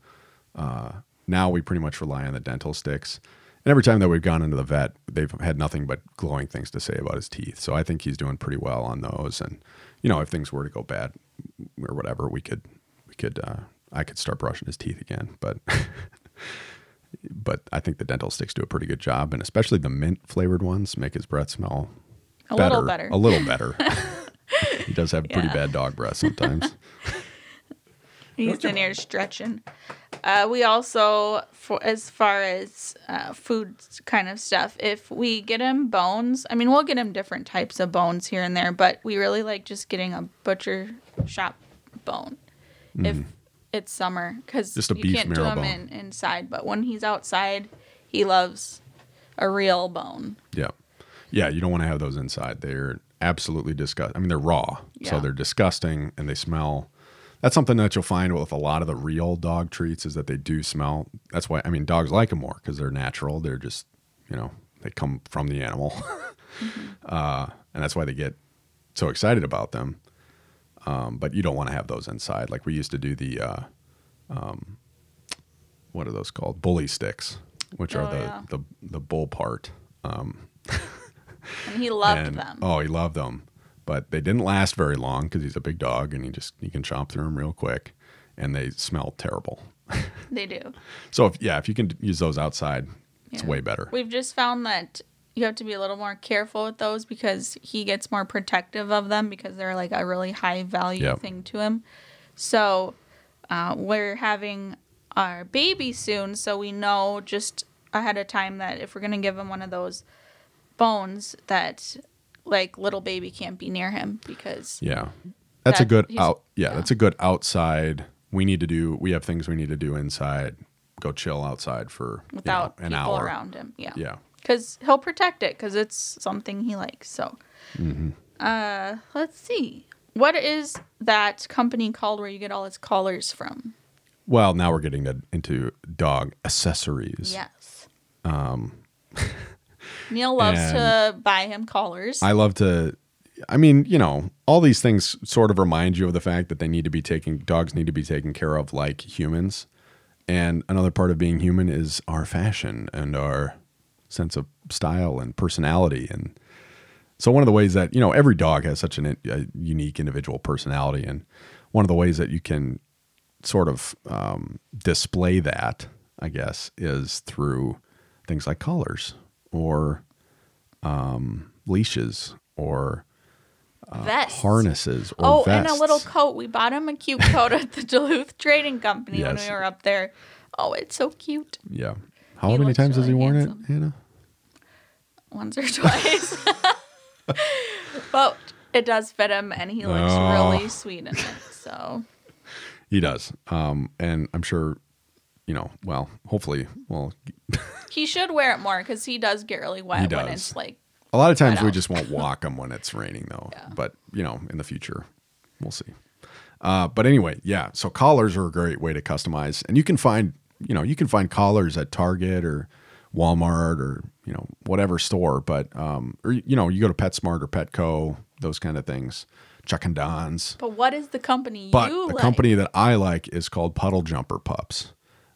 Uh, now we pretty much rely on the dental sticks. And every time that we've gone into the vet, they've had nothing but glowing things to say about his teeth. So I think he's doing pretty well on those. And you know, if things were to go bad or whatever, we could, we could, uh, I could start brushing his teeth again. But, *laughs* but I think the dental sticks do a pretty good job, and especially the mint flavored ones make his breath smell A better, little better. a little better. *laughs* he does have pretty bad dog breath sometimes. He's in here stretching. Uh, we also, for as far as uh, food kind of stuff, if we get him bones, I mean, we'll get him different types of bones here and there, but we really like just getting a butcher shop bone if it's summer because. Just a you beef can't do him bone. in, inside. But when he's outside, he loves a real bone. Yeah. Yeah, you don't want to have those inside. They're absolutely disgusting. I mean, they're raw, so they're disgusting and they smell. That's something that you'll find with a lot of the real dog treats is that they do smell. That's why I mean dogs like them more because they're natural. They're just you know they come from the animal, *laughs* uh, and that's why they get so excited about them. Um, but you don't want to have those inside. Like we used to do the uh, um, what are those called? Bully sticks, which are Oh, the, yeah. the the bull part. Um, And he loved *laughs* and- them. Oh, he loved them, but they didn't last very long because he's a big dog and he just you can chomp through them real quick, and they smell terrible. *laughs* They do. So if yeah, if you can use those outside, it's Yeah. way better. We've just found that you have to be a little more careful with those because he gets more protective of them because they're like a really high value Yep. thing to him. So uh, we're having our baby soon, so we know just ahead of time that if we're gonna give him one of those bones, that like little baby can't be near him because Yeah, that's a good out. Yeah, yeah. that's a good outside. We need to do. We have things we need to do inside. Go chill outside for you know, without an people hour. around him. Yeah. Yeah. because he'll protect it because it's something he likes. So, Mm-hmm. uh, let's see. What is that company called where you get all its collars from? Well, now we're getting into dog accessories. Yes. Um, *laughs* Neil loves to buy him collars. I love to. I mean, you know, all these things sort of remind you of the fact that they need to be taken. Dogs need to be taken care of like humans. And another part of being human is our fashion and our sense of style and personality. And so, one of the ways that you know every dog has such an, a unique individual personality, and one of the ways that you can sort of um, display that, I guess, is through things like collars or um, leashes or Vest. harnesses or Oh, vests. and a little coat. We bought him a cute coat at the *laughs* Duluth Trading Company when we were up there. Oh, it's so cute. Yeah. How He many times has he worn handsome. it, Hannah? once or twice. *laughs* but it does fit him, and he looks Oh. really sweet in it. So *laughs* He does. Um, and I'm sure, you know, well, hopefully, well, he should wear it more because he does get really wet He when does. it's like a lot of times we just won't *laughs* walk him when it's raining, though. Yeah. But, you know, in the future, we'll see. Uh, but anyway, yeah. So collars are a great way to customize. And you can find, you know, you can find collars at Target or Walmart or, you know, whatever store. But, um, or, you know, you go to PetSmart or Petco, those kind of things, Chuck and Don's. But what is the company But the like? company that I like is called Puddle Jumper Pups.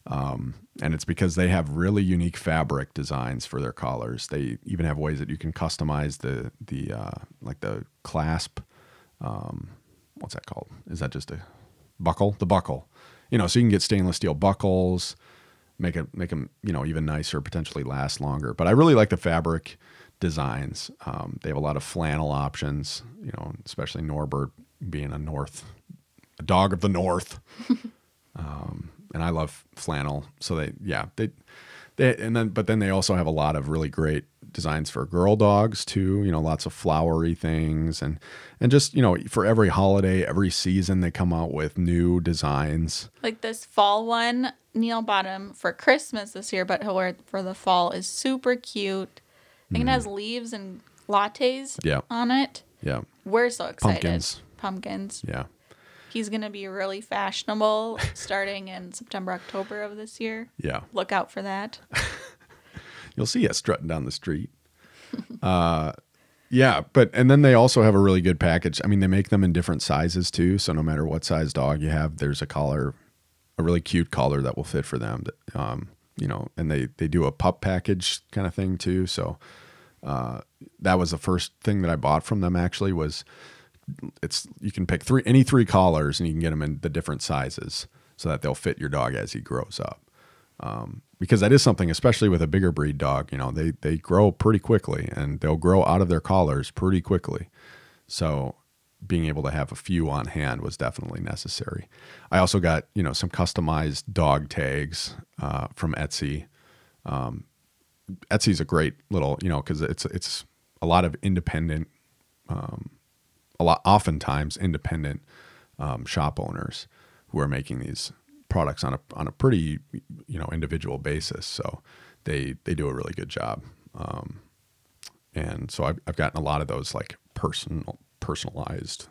Um, and it's because they have really unique fabric designs for their collars. They even have ways that you can customize the the uh, like the clasp. Um, what's that called? Is that just a buckle? The buckle. You know, so you can get stainless steel buckles, make it make them you know even nicer, potentially last longer. But I really like the fabric designs. Um, they have a lot of flannel options. You know, especially Norbert being a North a dog of the North. *laughs* um, and I love flannel. So they, yeah, they, they, and then, but then they also have a lot of really great designs for girl dogs too. You know, lots of flowery things and, and just, you know, for every holiday, every season, they come out with new designs. like this fall one. Neil bought him for Christmas this year, but he'll wear it for the fall. is super cute. I think it has leaves and lattes Mm. Yeah. on it. Yeah. We're so excited. Pumpkins. Pumpkins. Yeah. He's gonna be really fashionable starting in September, October of this year. Yeah. Look out for that. *laughs* You'll see us strutting down the street. *laughs* uh, yeah, but and then they also have a really good package. I mean, they make them in different sizes too. So no matter what size dog you have, there's a collar, a really cute collar that will fit for them. That, um, you know, and they they do a pup package kind of thing too. So uh, that was the first thing that I bought from them. Actually, was it's you can pick three any three collars and you can get them in the different sizes so that they'll fit your dog as he grows up um, because that is something especially with a bigger breed dog you know they they grow pretty quickly and they'll grow out of their collars pretty quickly so being able to have a few on hand was definitely necessary. I also got you know some customized dog tags uh, from Etsy. Um, Etsy's a great little you know because it's it's a lot of independent, um, a lot oftentimes independent um, shop owners who are making these products on a on a pretty you know individual basis. So they they do a really good job. Um, and so I've, I've gotten a lot of those like personal personalized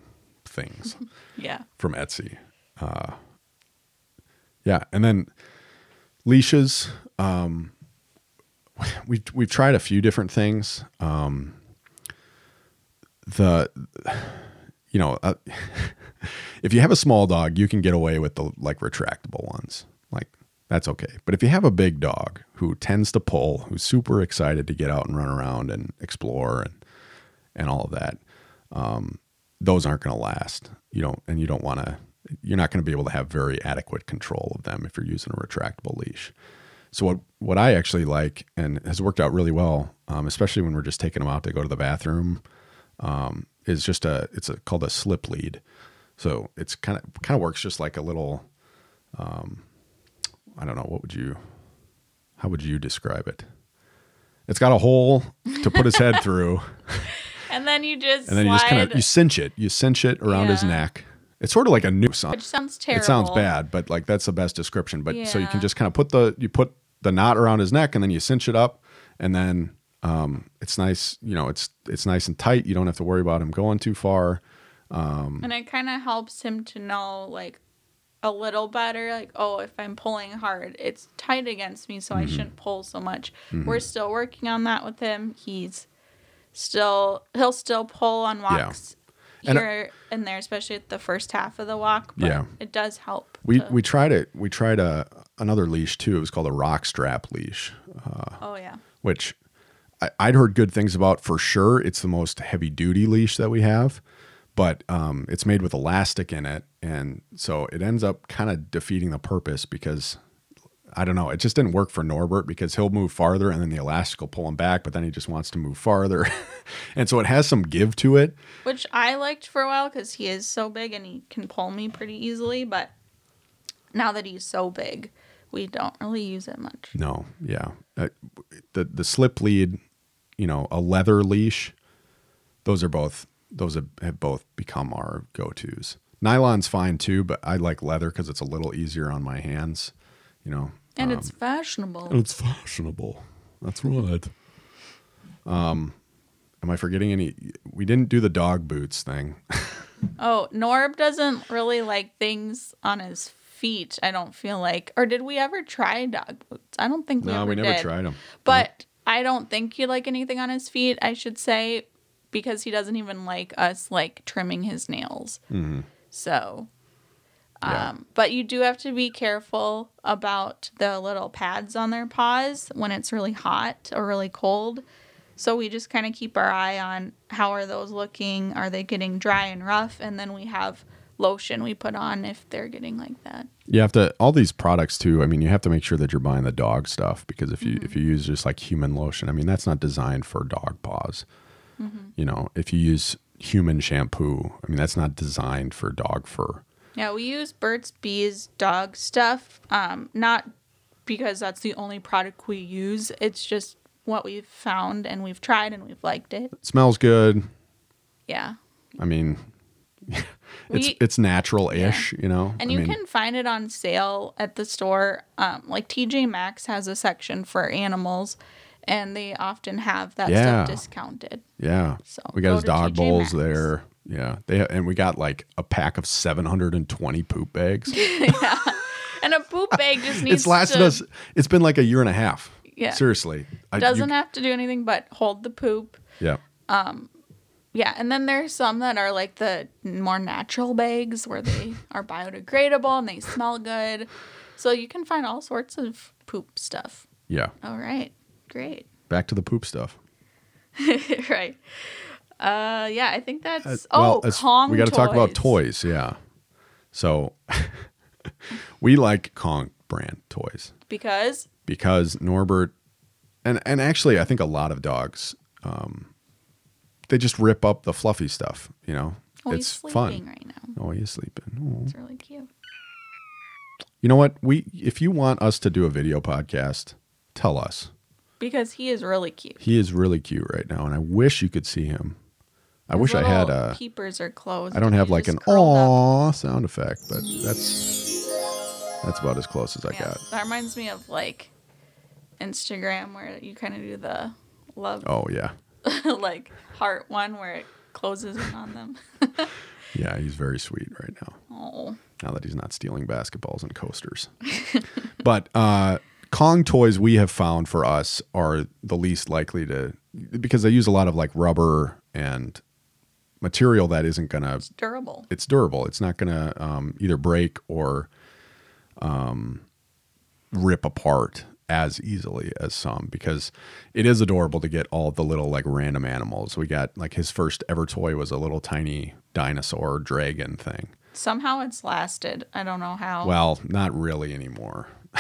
things *laughs* Yeah. from Etsy. Uh, yeah, and then leashes. Um, *laughs* we've we've tried a few different things. Um, the you know, uh, *laughs* if you have a small dog, you can get away with the like retractable ones. Like that's okay. But if you have a big dog who tends to pull, who's super excited to get out and run around and explore and and all of that, um, those aren't going to last. You don't, and you don't want to. You're not going to be able to have very adequate control of them if you're using a retractable leash. So what what I actually like and has worked out really well, um, especially when we're just taking them out to go to the bathroom, um, is just a it's a, called a slip lead. So it's kind of kind of works just like a little, um, I don't know what would you, how would you describe it? It's got a hole to put his head through, *laughs* And then you just and then you just kind of you cinch it, you cinch it around his neck. It's sort of like a noose. which sounds terrible. It sounds bad, but like that's the best description. But so you can just kind of put the you put the knot around his neck and then you cinch it up and then um, it's nice, you know, it's it's nice and tight. You don't have to worry about him going too far. And it kind of helps him to know, like, a little better. Like, oh, if I'm pulling hard, it's tight against me, so I Mm-hmm. shouldn't pull so much. We're still working on that with him. He's still, he'll still pull on walks And I- here and there, especially at the first half of the walk. But Yeah. it does help. We to- we tried it. We tried a another leash too. It was called a rock strap leash, oh, yeah. which I, I'd heard good things about for sure. It's the most heavy duty leash that we have, but um, it's made with elastic in it, and so it ends up kind of defeating the purpose because I don't know. It just didn't work for Norbert because he'll move farther, and then the elastic will pull him back, but then he just wants to move farther, *laughs* and so it has some give to it. Which I liked for a while because he is so big and he can pull me pretty easily. But now that he's so big, we don't really use it much. No, yeah. Uh, the the slip lead, you know, a leather leash, those are both those have, have both become our go-tos. Nylon's fine too, but I like leather cuz it's a little easier on my hands, you know. And Um, it's fashionable. and it's fashionable. That's right. Um am I forgetting any we didn't do the dog boots thing. *laughs* Oh, Norb doesn't really like things on his feet, I don't feel like. Or did we ever try dog boots? I don't think we no, ever we never did. tried them. But I don't think he'd like anything on his feet, I should say, because he doesn't even like us like trimming his nails. So um, Yeah. but you do have to be careful about the little pads on their paws when it's really hot or really cold. So we just kind of keep our eye on how are those looking? Are they getting dry and rough? And then we have lotion we put on if they're getting like that. You have to all these products too. I mean, you have to make sure that you're buying the dog stuff because if you if you use just like human lotion, I mean, that's not designed for dog paws. You know, if you use human shampoo, I mean, that's not designed for dog fur. Yeah, we use Burt's Bees dog stuff. Um, not because that's the only product we use. It's just what we've found and we've tried and we've liked it. It smells good. Yeah. I mean, it's We- it's natural ish. You know, And I you mean, can find it on sale at the store. Um, like TJ Maxx has a section for animals, and they often have that Yeah. stuff discounted. yeah. So we got go his dog TJ bowls Maxx. there. Yeah, they and we got like a pack of 720 poop bags. *laughs* Yeah, and a poop bag just *laughs* needs it's lasted to, us. It's been like a year and a half. Yeah. seriously. I- you- doesn't have to do anything but hold the poop. yeah. Yeah, and then there's some that are like the more natural bags where they *laughs* are biodegradable and they smell good. So you can find all sorts of poop stuff. Yeah. All right, great. *laughs* Back to the poop stuff. right. Uh, yeah, I think that's. Uh, oh, well, as- Kong. We got to talk about toys. toys. Yeah. So *laughs* we like Kong brand toys because because Norbert and and actually I think a lot of dogs um, they just rip up the fluffy stuff. You know, Oh, he's it's sleeping fun. right now. Oh, he's sleeping. Oh. It's really cute. You know what? We if you want us to do a video podcast, tell us. Because he is really cute. He is really cute right now, and I wish you could see him. I His wish I had a. peepers are closed. I don't have like an aw sound effect, but that's that's about as close as I Yeah, got. that reminds me of like Instagram where you kind of do the love Oh yeah, *laughs* like heart one where it closes in on them. *laughs* yeah, he's very sweet right now. Oh, Now that he's not stealing basketballs and coasters, *laughs* but uh, Kong toys we have found for us are the least likely to because they use a lot of like rubber and material that isn't gonna it's durable. it's durable. It's not going to um, either break or um, rip apart as easily as some because it is adorable to get all the little like random animals. We got like his first ever toy was a little tiny dinosaur dragon thing. Somehow it's lasted. I don't know how. Well, not really anymore. *laughs*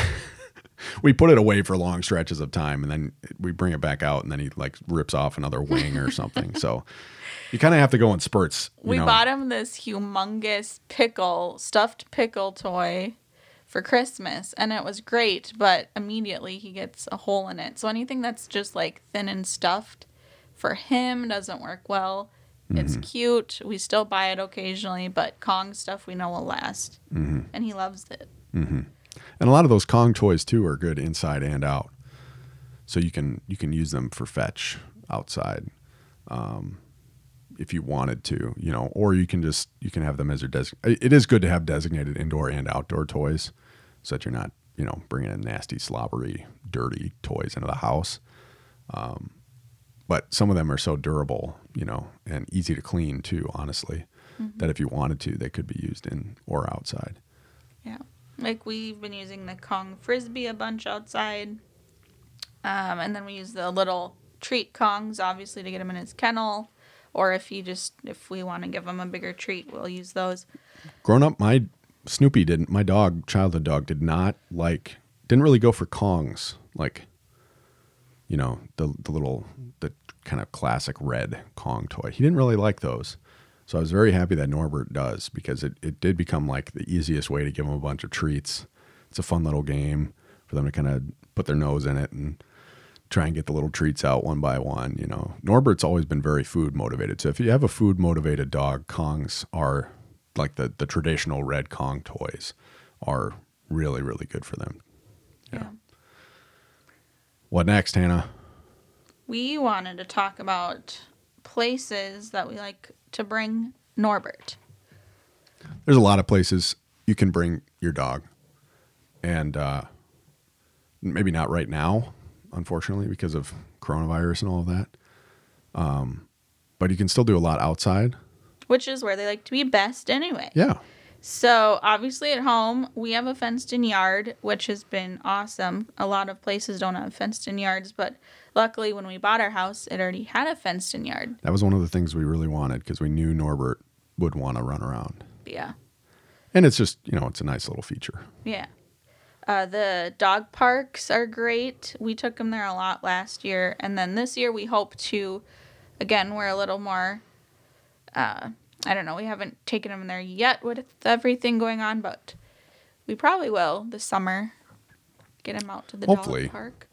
we put it away for long stretches of time and then we bring it back out and then he like rips off another wing or something. So you kind of have to go in spurts. we know. bought him this humongous pickle, stuffed pickle toy for Christmas, and it was great, but immediately he gets a hole in it. So anything that's just like thin and stuffed for him doesn't work well. It's Mm-hmm. cute. We still buy it occasionally, but Kong stuff we know will last. Mm-hmm. And he loves it. And a lot of those Kong toys too are good inside and out. So you can you can use them for fetch outside, um, if you wanted to, you know, or you can just you can have them as your des. It is good to have designated indoor and outdoor toys, so that you're not you know bringing in nasty, slobbery, dirty toys into the house. Um, but some of them are so durable, you know, and easy to clean too. Honestly, that if you wanted to, they could be used in or outside. Yeah. Like we've been using the Kong frisbee a bunch outside. Um, and then we use the little treat Kongs, obviously, to get him in his kennel. Or if you just, if we want to give them a bigger treat, we'll use those. Grown up, my Snoopy didn't. My dog, childhood dog, did not like. Didn't really go for Kongs, like, you know, the the little the kind of classic red Kong toy. He didn't really like those. So I was very happy that Norbert does because it, it did become like the easiest way to give him a bunch of treats. It's a fun little game for them to kind of put their nose in it and try and get the little treats out one by one. You know, Norbert's always been very food motivated. So if you have a food motivated dog, Kongs are like the the traditional red Kong toys are really really good for them. Yeah. Yeah. What next, Hannah? We wanted to talk about places that we like to bring Norbert. There's a lot of places you can bring your dog, and uh, maybe not right now, unfortunately, because of coronavirus and all of that. Um, but you can still do a lot outside. Which is where they like to be best anyway. Yeah. So obviously at home we have a fenced in yard, which has been awesome. A lot of places don't have fenced in yards, but luckily when we bought our house, it already had a fenced in yard. That was one of the things we really wanted because we knew Norbert would want to run around. Yeah. And it's just, you know, it's a nice little feature. Yeah. Uh, the dog parks are great. We took them there a lot last year. And then this year we hope to, again, we're a little more, uh, I don't know, we haven't taken them there yet with everything going on, but we probably will this summer. Get him out to the Hopefully. dog park.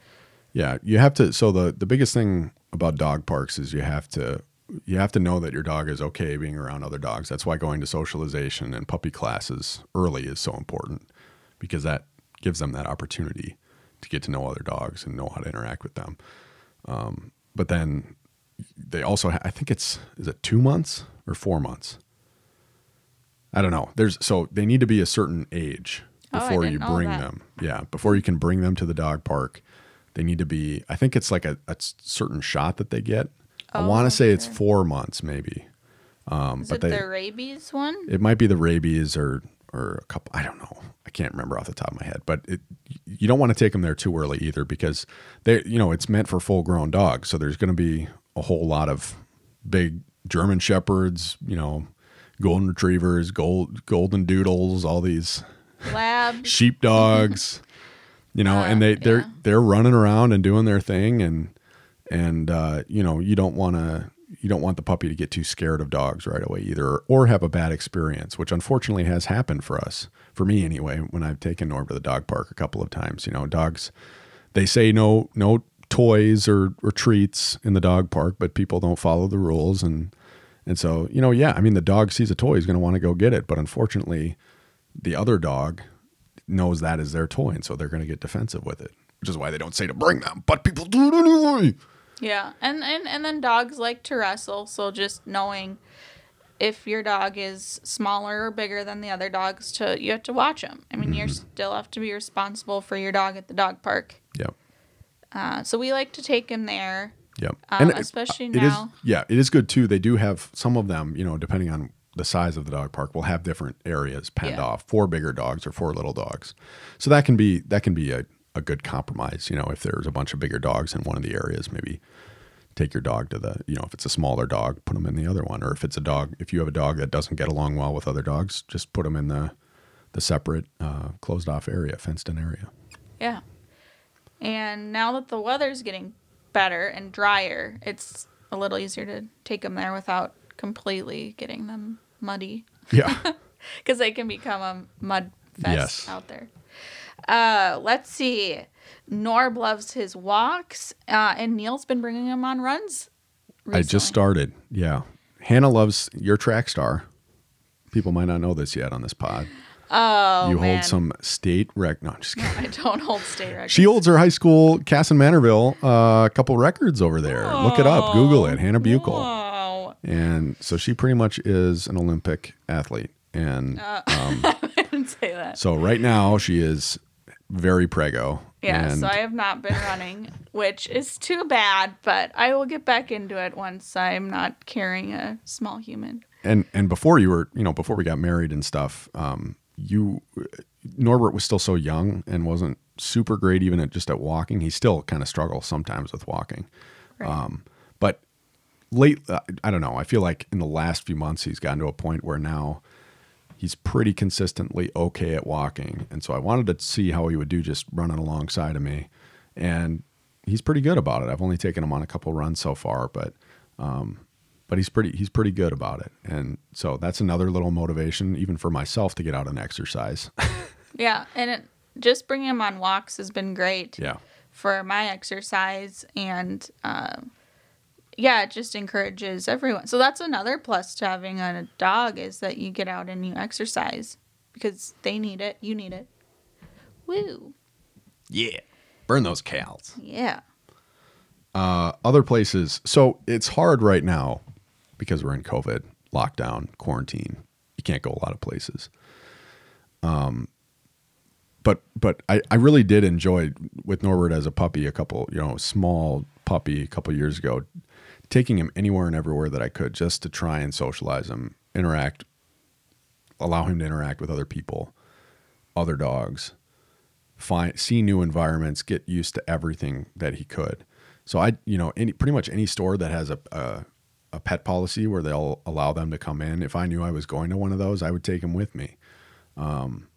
Yeah, you have to. So the the biggest thing about dog parks is you have to you have to know that your dog is okay being around other dogs. That's why going to socialization and puppy classes early is so important because that gives them that opportunity to get to know other dogs and know how to interact with them. Um, but then they also, ha- I think it's is it two months or four months? I don't know. There's so they need to be a certain age Oh, before didn't you bring them. Yeah, before you can bring them to the dog park, they need to be. I think it's like a certain shot that they get. I Oh, want to say it's four months, maybe. Um, Is but it they, the rabies one? it might be the rabies or or a couple. I don't know. I can't remember off the top of my head. But it, you don't want to take them there too early either because they, you know, it's meant for full grown dogs. So there's going to be a whole lot of big German shepherds, you know, golden retrievers, gold golden doodles, all these Labs. *laughs* sheepdogs, you know, and they they're yeah. they're running around and doing their thing and and uh, you know, you don't want to you don't want the puppy to get too scared of dogs right away either, or have a bad experience, which unfortunately has happened for us, for me anyway. When I've taken Norb to the dog park a couple of times, you know, dogs, they say no no toys or, or treats in the dog park, but people don't follow the rules and and so, you know, yeah, I mean, the dog sees a toy, he's going to want to go get it. But unfortunately, the other dog knows that is their toy. And so they're going to get defensive with it, which is why they don't say to bring them, but people do anyway. Yeah. And, and, and then dogs like to wrestle. So just knowing if your dog is smaller or bigger than the other dogs, to you have to watch them. I mean, you still have to be responsible for your dog at the dog park. Yep. Uh, so we like to take him there. Yep. Um, it- especially it is- now. yeah, it is good too. They do have some of them, you know, depending on the size of the dog park, will have different areas penned Yeah. off for bigger dogs or for little dogs. So that can be that can be a, a good compromise. You know, if there's a bunch of bigger dogs in one of the areas, maybe take your dog to the, you know, if it's a smaller dog, put them in the other one. Or if it's a dog, if you have a dog that doesn't get along well with other dogs, just put them in the the separate uh, closed off area, fenced in area. Yeah. And now that the weather's getting better and drier, it's a little easier to take them there without completely getting them muddy Yeah. *laughs* because they can become a mud fest Yes. out there. Uh, let's see. Norb loves his walks, uh, and Neil's been bringing him on runs. I just started. Yeah. Hannah loves your track star. People might not know this yet on this pod. Oh, you man. hold some state rec. No, I'm just *laughs* kidding. I don't hold state records. She holds her high school Kasson-Mantorville uh, a couple records over there. Look it up. Google it. Hannah Buchel. Oh, And so she pretty much is an Olympic athlete. And Uh. *laughs* um, I didn't say that. so right now she is very prego. Yeah, and so I have not been running, which is too bad, but I will get back into it once I'm not carrying a small human. and and before you were you know before we got married and stuff um you norbert was still so young and wasn't super great even at just at walking he still kind of struggles sometimes with walking Right. um but late uh, i don't know i feel like in the last few months he's gotten to a point where now he's pretty consistently okay at walking. And so i wanted to see how he would do just running alongside of me. And he's pretty good about it. I've only taken him on a couple runs so far but um but he's pretty he's pretty good about it. And so that's another little motivation even for myself to get out and exercise. *laughs* Yeah, and it, just bringing him on walks has been great yeah. for my exercise, and um, yeah, it just encourages everyone. So that's another plus to having a dog is that you get out and you exercise because they need it, you need it. Woo! yeah burn those cals Yeah. uh, other places so it's hard right now because we're in covid lockdown quarantine you can't go a lot of places um but but I, I really did enjoy with Norbert as a puppy a couple you know small puppy a couple years ago taking him anywhere and everywhere that I could just to try and socialize him interact allow him to interact with other people other dogs find see new environments get used to everything that he could. So I you know any pretty much any store that has a, a a pet policy where they'll allow them to come in if I knew I was going to one of those I would take him with me um,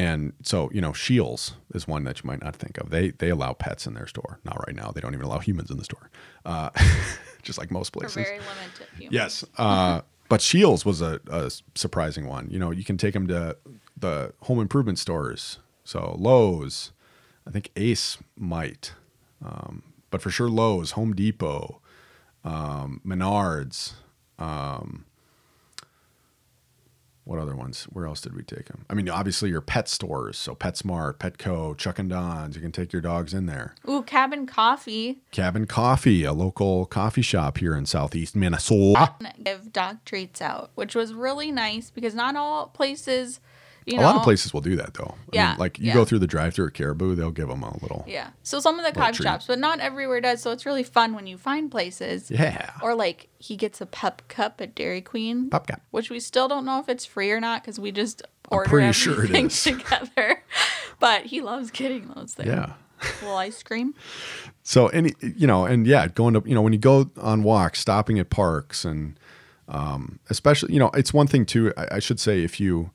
and so, you know, Scheels is one that you might not think of. They they allow pets in their store. Not right now. They don't even allow humans in the store. Uh, *laughs* just like most places. very limited humans. Yes. Uh, but Scheels was a, a surprising one. You know, you can take them to the home improvement stores. So Lowe's, I think Ace might, um, but for sure Lowe's, Home Depot, um, Menards. Um, what other ones? Where else did we take them? I mean, obviously your pet stores. So PetSmart, Petco, Chuck and Don's. You can take your dogs in there. Ooh, cabin coffee. Cabin Coffee, a local coffee shop here in Southeast Minnesota. Give dog treats out, which was really nice because not all places, you a lot of places will do that though. I Yeah, mean, like you yeah. go through the drive-through at Caribou, they'll give them a little. Yeah. So some of the coffee shops, but not everywhere does. So it's really fun when you find places. Yeah. Or like he gets a pup cup at Dairy Queen, Pop cap. which we still don't know if it's free or not because we just order pretty sure it everything *laughs* *laughs* together. but he loves getting those things. Yeah. little ice cream. So any you know, and yeah, going to you know when you go on walks, stopping at parks, and um, especially you know, it's one thing too. I, I should say if you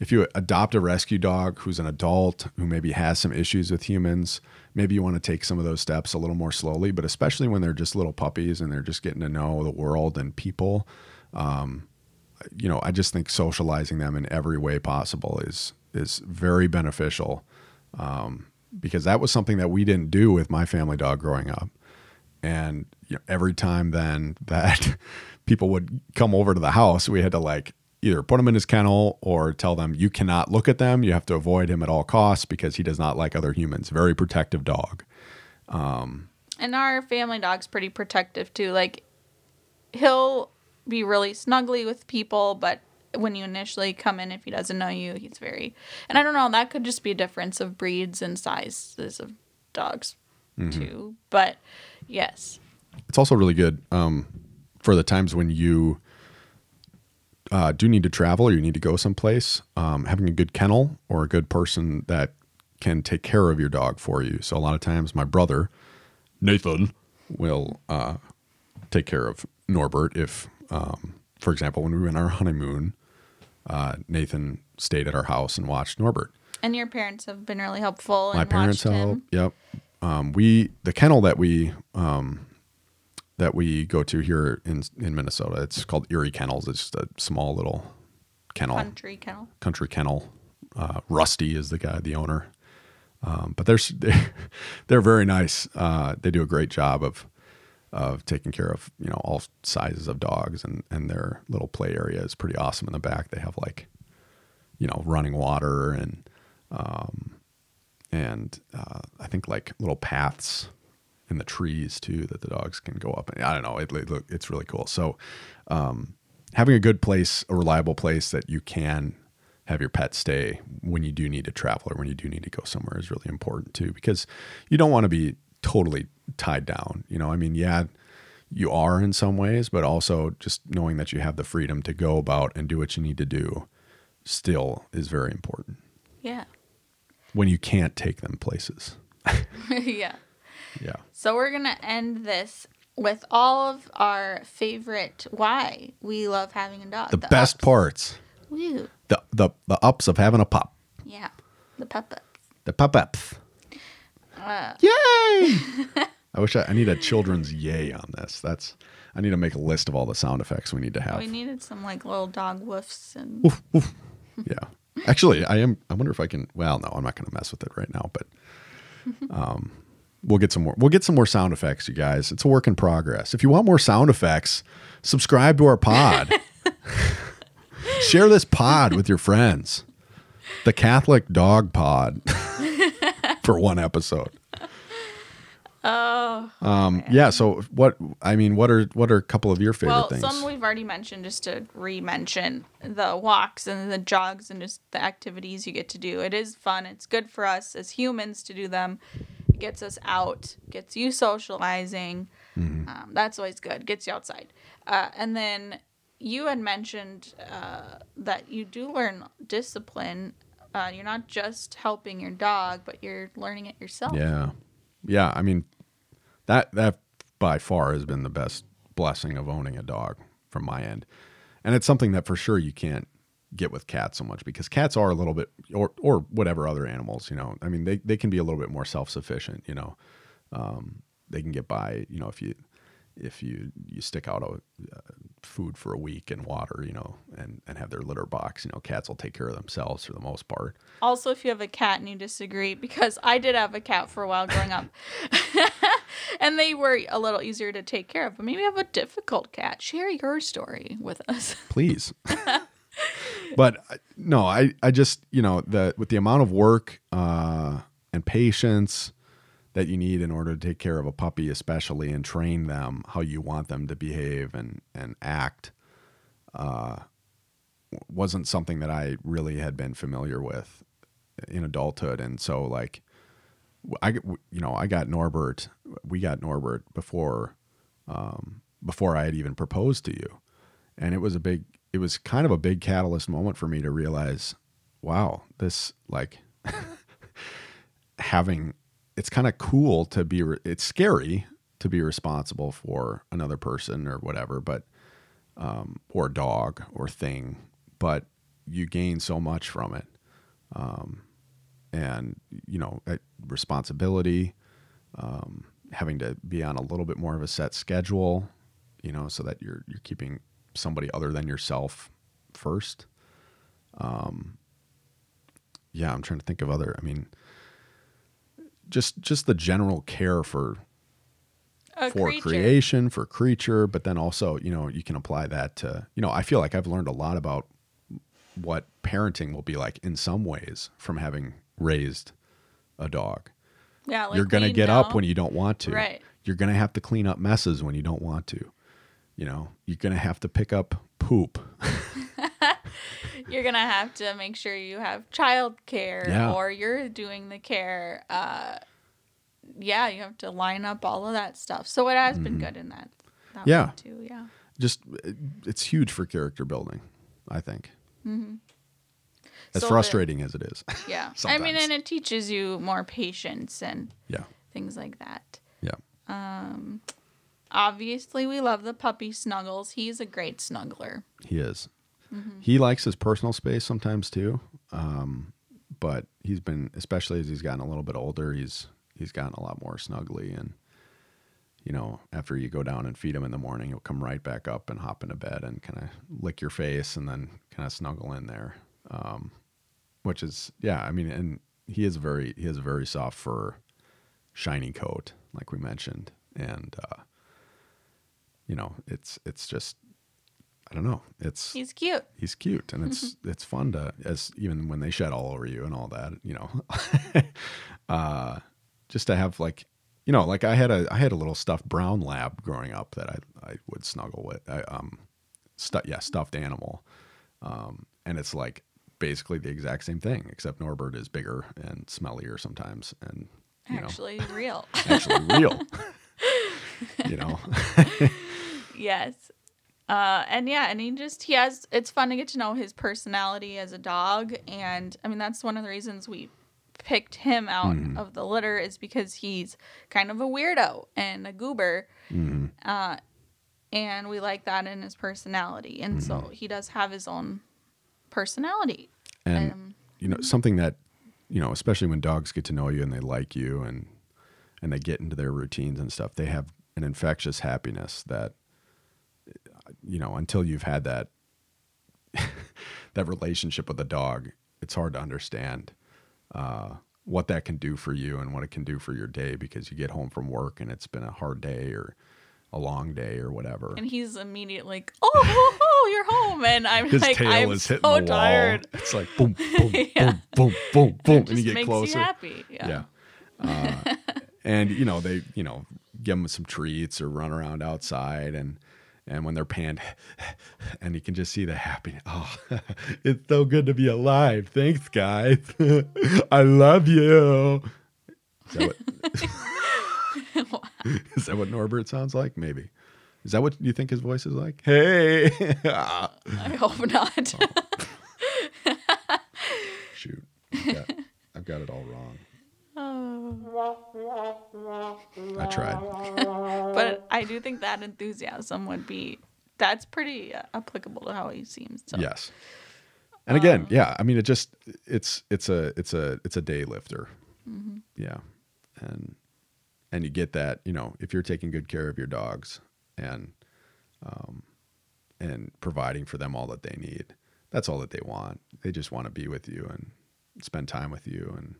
if you adopt a rescue dog who's an adult who maybe has some issues with humans, maybe you want to take some of those steps a little more slowly, but especially when they're just little puppies and they're just getting to know the world and people, um, you know, I just think socializing them in every way possible is is very beneficial um, because that was something that we didn't do with my family dog growing up. And you know, every time then *laughs* that people would come over to the house, we had to like either put him in his kennel or tell them you cannot look at them. You have to avoid him at all costs because he does not like other humans. Very protective dog. Um, and our family dog's pretty protective too. Like he'll be really snuggly with people, but when you initially come in, if he doesn't know you, he's very. And I don't know. That could just be a difference of breeds and sizes of dogs, mm-hmm. too. But yes, it's also really good um, for the times when you uh, do need to travel or you need to go someplace. Um, having a good kennel or a good person that can take care of your dog for you. So a lot of times, my brother Nathan will uh, take care of Norbert if. Um, for example, when we went on our honeymoon, uh, Nathan stayed at our house and watched Norbert. And your parents have been really helpful. My parents help. Yep. Um, we the kennel that we um, that we go to here in in Minnesota. It's called Erie Kennels. It's just a small little kennel. Country kennel. Country kennel. Uh, Rusty is the guy, the owner. Um, but *laughs* they're they're very nice. Uh, they do a great job of of taking care of you know all sizes of dogs and and their little play area is pretty awesome in the back they have like you know running water and um, and uh, I think like little paths in the trees too that the dogs can go up and I don't know it, it it's really cool so um, having a good place a reliable place that you can have your pet stay when you do need to travel or when you do need to go somewhere is really important too because you don't want to be totally tied down. You know, I mean, yeah, you are in some ways, but also just knowing that you have the freedom to go about and do what you need to do still is very important. Yeah. When you can't take them places. *laughs* yeah. Yeah. So we're going to end this with all of our favorite why we love having a dog. The, the best ups. parts. Woo. The, the the ups of having a pup. Yeah. The pup ups. The pup ups. Uh, Yay! *laughs* I wish I, I need a children's yay on this. That's I need to make a list of all the sound effects we need to have. We needed some like little dog woofs and. Woof, woof. yeah, actually, I am. I wonder if I can. Well, no, I'm not going to mess with it right now. But um, we'll get some more. We'll get some more sound effects, you guys. It's a work in progress. If you want more sound effects, subscribe to our pod. *laughs* Share this pod with your friends. The Catholic Dog Pod *laughs* for one episode. Oh. Um, yeah. So what? I mean, what are what are a couple of your favorite well, things? some we've already mentioned. Just to re-mention the walks and the jogs and just the activities you get to do. It is fun. It's good for us as humans to do them. Gets us out. Gets you socializing. Mm-hmm. Um, that's always good. Gets you outside. Uh, and then you had mentioned uh, that you do learn discipline uh, you're not just helping your dog, but you're learning it yourself. Yeah, yeah. I mean, that that by far has been the best blessing of owning a dog from my end, and it's something that for sure you can't get with cats so much because cats are a little bit or or whatever other animals. You know, I mean, they they can be a little bit more self sufficient. You know, um, they can get by. You know, if you if you you stick out a uh, food for a week and water, you know, and and have their litter box, you know, cats will take care of themselves for the most part. Also, if you have a cat and you disagree, because I did have a cat for a while growing up, *laughs* and they were a little easier to take care of. But maybe you have a difficult cat. Share your story with us, please. *laughs* but uh, no, I I just you know the with the amount of work uh, and patience that you need in order to take care of a puppy, especially and train them how you want them to behave and and act, uh, wasn't something that I really had been familiar with in adulthood, and so like, I you know I got Norbert, we got Norbert before, um, before I had even proposed to you, and it was a big, it was kind of a big catalyst moment for me to realize, wow, this like. *laughs* having it's kind of cool to be re- it's scary to be responsible for another person or whatever but um, or dog or thing but you gain so much from it um, and you know responsibility um, having to be on a little bit more of a set schedule, you know, so that you're you're keeping somebody other than yourself first. Um, yeah, I'm trying to think of other. I mean, just just the general care for A for creature. creation, for creature, but then also, you know, you can apply that to, you know, I feel like I've learned a lot about what parenting will be like in some ways from having raised a dog. Yeah, like You're going to get know- up when you don't want to. Right. You're going to have to clean up messes when you don't want to. You know, you're going to have to pick up poop. *laughs* You're gonna have to make sure you have child care Yeah. or you're doing the care. Uh, yeah, you have to line up all of that stuff. So it has been good in that. that Mm-hmm. Yeah. too. Yeah. Just it's huge for character building, I think. As Mm-hmm. So the- frustrating as it is. *laughs* Yeah. I mean, and it teaches you more patience and yeah. things like that. Yeah. Obviously, we love the puppy snuggles. He's a great snuggler. He is. Mm-hmm. He likes his personal space sometimes too. Um, but he's been, especially as he's gotten a little bit older, he's he's gotten a lot more snuggly. And you know, after you go down and feed him in the morning, he'll come right back up and hop into bed and kind of lick your face and then kind of snuggle in there. Um, which is, yeah, I mean, and he is very he has a very soft fur, shiny coat, like we mentioned, and uh, you know, it's it's just. I don't know. It's He's cute. he's cute and it's it's fun to as even when they shed all over you and all that you know *laughs* uh just to have like you know like i had a i had a little stuffed brown lab growing up that i i would snuggle with I, um stu- yeah stuffed animal um and it's like basically the exact same thing except norbert is bigger and smellier sometimes and you know Actually, real. actually real *laughs* *laughs* you know yes. Uh, and yeah, and he just he has. It's fun to get to know his personality as a dog, and I mean that's one of the reasons we picked him out Mm-hmm. of the litter is because he's kind of a weirdo and a goober, Mhm. uh, and we like that in his personality, and so Mm-hmm. he does have his own personality. and Um, you know something that you know especially when dogs get to know you and they like you and and they get into their routines and stuff they have an infectious happiness that you know until you've had that *laughs* that relationship with a dog it's hard to understand uh, what that can do for you and what it can do for your day because you get home from work and it's been a hard day or a long day or whatever and he's immediately like, "Oh, *laughs* oh, oh, you're home," and I'm his like, tail "I'm is so tired." it's like *laughs* boom boom Yeah. boom boom boom boom and you get makes closer you happy. Yeah. yeah. Uh, and you know they you know give them some treats or run around outside and and when they're panned *laughs* and you can just see the happiness. *laughs* Oh, *laughs* it's so good to be alive. Thanks, guys. I love you. Is that what, is that what Norbert sounds like? Maybe. Is that what you think his voice is like? Hey. I hope not. Oh. Shoot. I've got, I've got it all wrong. I tried. *laughs* but I do think that enthusiasm would be that's pretty uh, applicable to how he seems. So. Yes. And again, yeah, I mean, it just it's it's a it's a it's a day lifter. Yeah, and and you get that you know if you're taking good care of your dogs and um and providing for them all that they need, that's all that they want. They just want to be with you and spend time with you and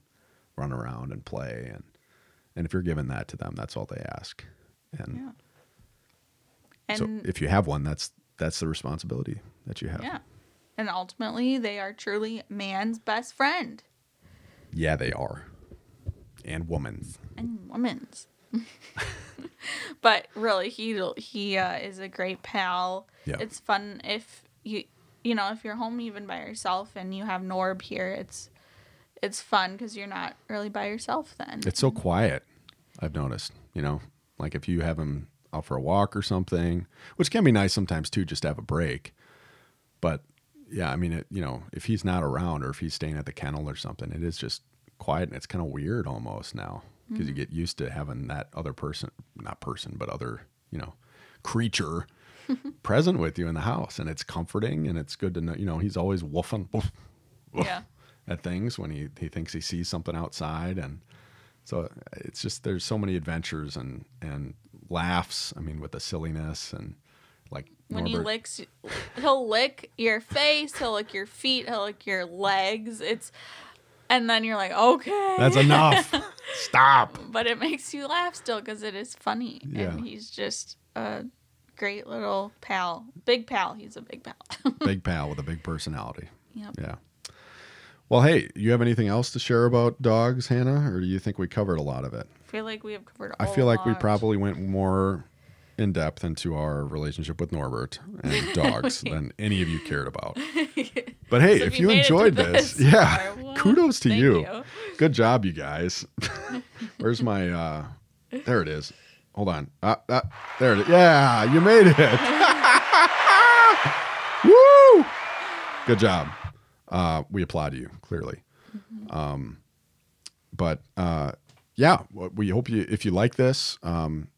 run around and play and and if you're giving that to them, that's all they ask. And Yeah. And so if you have one, that's that's the responsibility that you have. yeah. And ultimately they are truly man's best friend Yeah, they are. And woman's. and woman's. *laughs* but really he he uh, is a great pal. Yeah. It's fun if you you know, if you're home even by yourself and you have Norb here, it's it's fun cuz you're not really by yourself then. It's so quiet. I've noticed. You know, like if you have him out for a walk or something, which can be nice sometimes too, just to have a break. But yeah, I mean, it, you know, if he's not around or if he's staying at the kennel or something, it is just quiet and it's kind of weird almost now because you mm-hmm. get used to having that other person, not person, but other, you know, creature *laughs* present with you in the house. And it's comforting and it's good to know, you know, he's always woofing woof, woof yeah. At things when he, he thinks he sees something outside and So it's just there's so many adventures and and laughs. I mean, with the silliness and like when he licks, he'll lick your face, he'll lick your feet, he'll lick your legs. It's, and then you're like, okay, That's enough. *laughs* Stop. But it makes you laugh still because it is funny, Yeah. and he's just a great little pal, big pal. He's a big pal. *laughs* Big pal with a big personality. yep. Yeah. Well, hey, you have anything else to share about dogs, Hannah, or do you think we covered a lot of it? I feel like we have covered. I feel like we probably went more in depth into our relationship with Norbert and *laughs* dogs than any of you cared about. *laughs* But hey, So if if you you made it to enjoyed this, this yeah, far, *laughs* well, kudos to you. you. Good job, you guys. Where's my? uh There it is. Hold on. Uh, uh, there it is. Yeah, you made it. Woo! Good job. Uh, we applaud you clearly. Um, but uh, yeah, we hope you if you like this, um,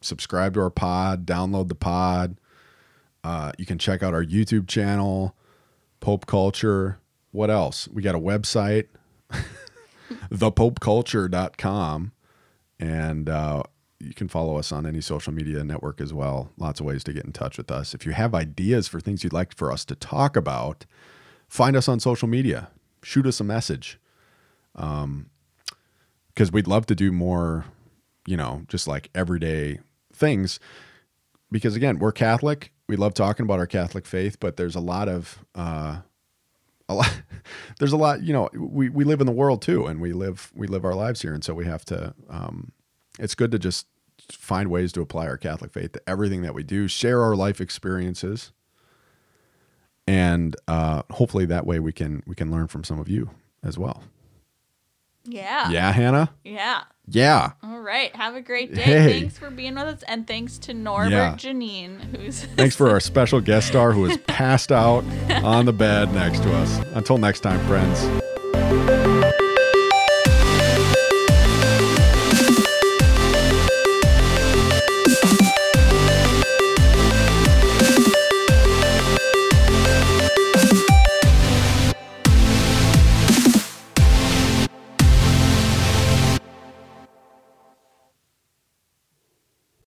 subscribe to our pod, download the pod. Uh, you can check out our YouTube channel, Pope Culture. What else? We got a website, *laughs* thepopeculture.com. And uh, you can follow us on any social media network as well. Lots of ways to get in touch with us. If you have ideas for things you'd like for us to talk about, find us on social media. Shoot us a message. Um, Because we'd love to do more, you know, just like everyday things. Because again, we're Catholic. We love talking about our Catholic faith, but there's a lot of uh, a lot *laughs* there's a lot you know we, we live in the world too and we live we live our lives here and so we have to um, it's good to just find ways to apply our catholic faith to everything that we do share our life experiences and uh, hopefully that way we can we can learn from some of you as well Yeah. yeah hannah Yeah. yeah All right. Have a great day. Hey. Thanks for being with us. And thanks to Norbert Yeah. Janine, who's *laughs* thanks for our special guest star who is passed out on the bed next to us until next time friends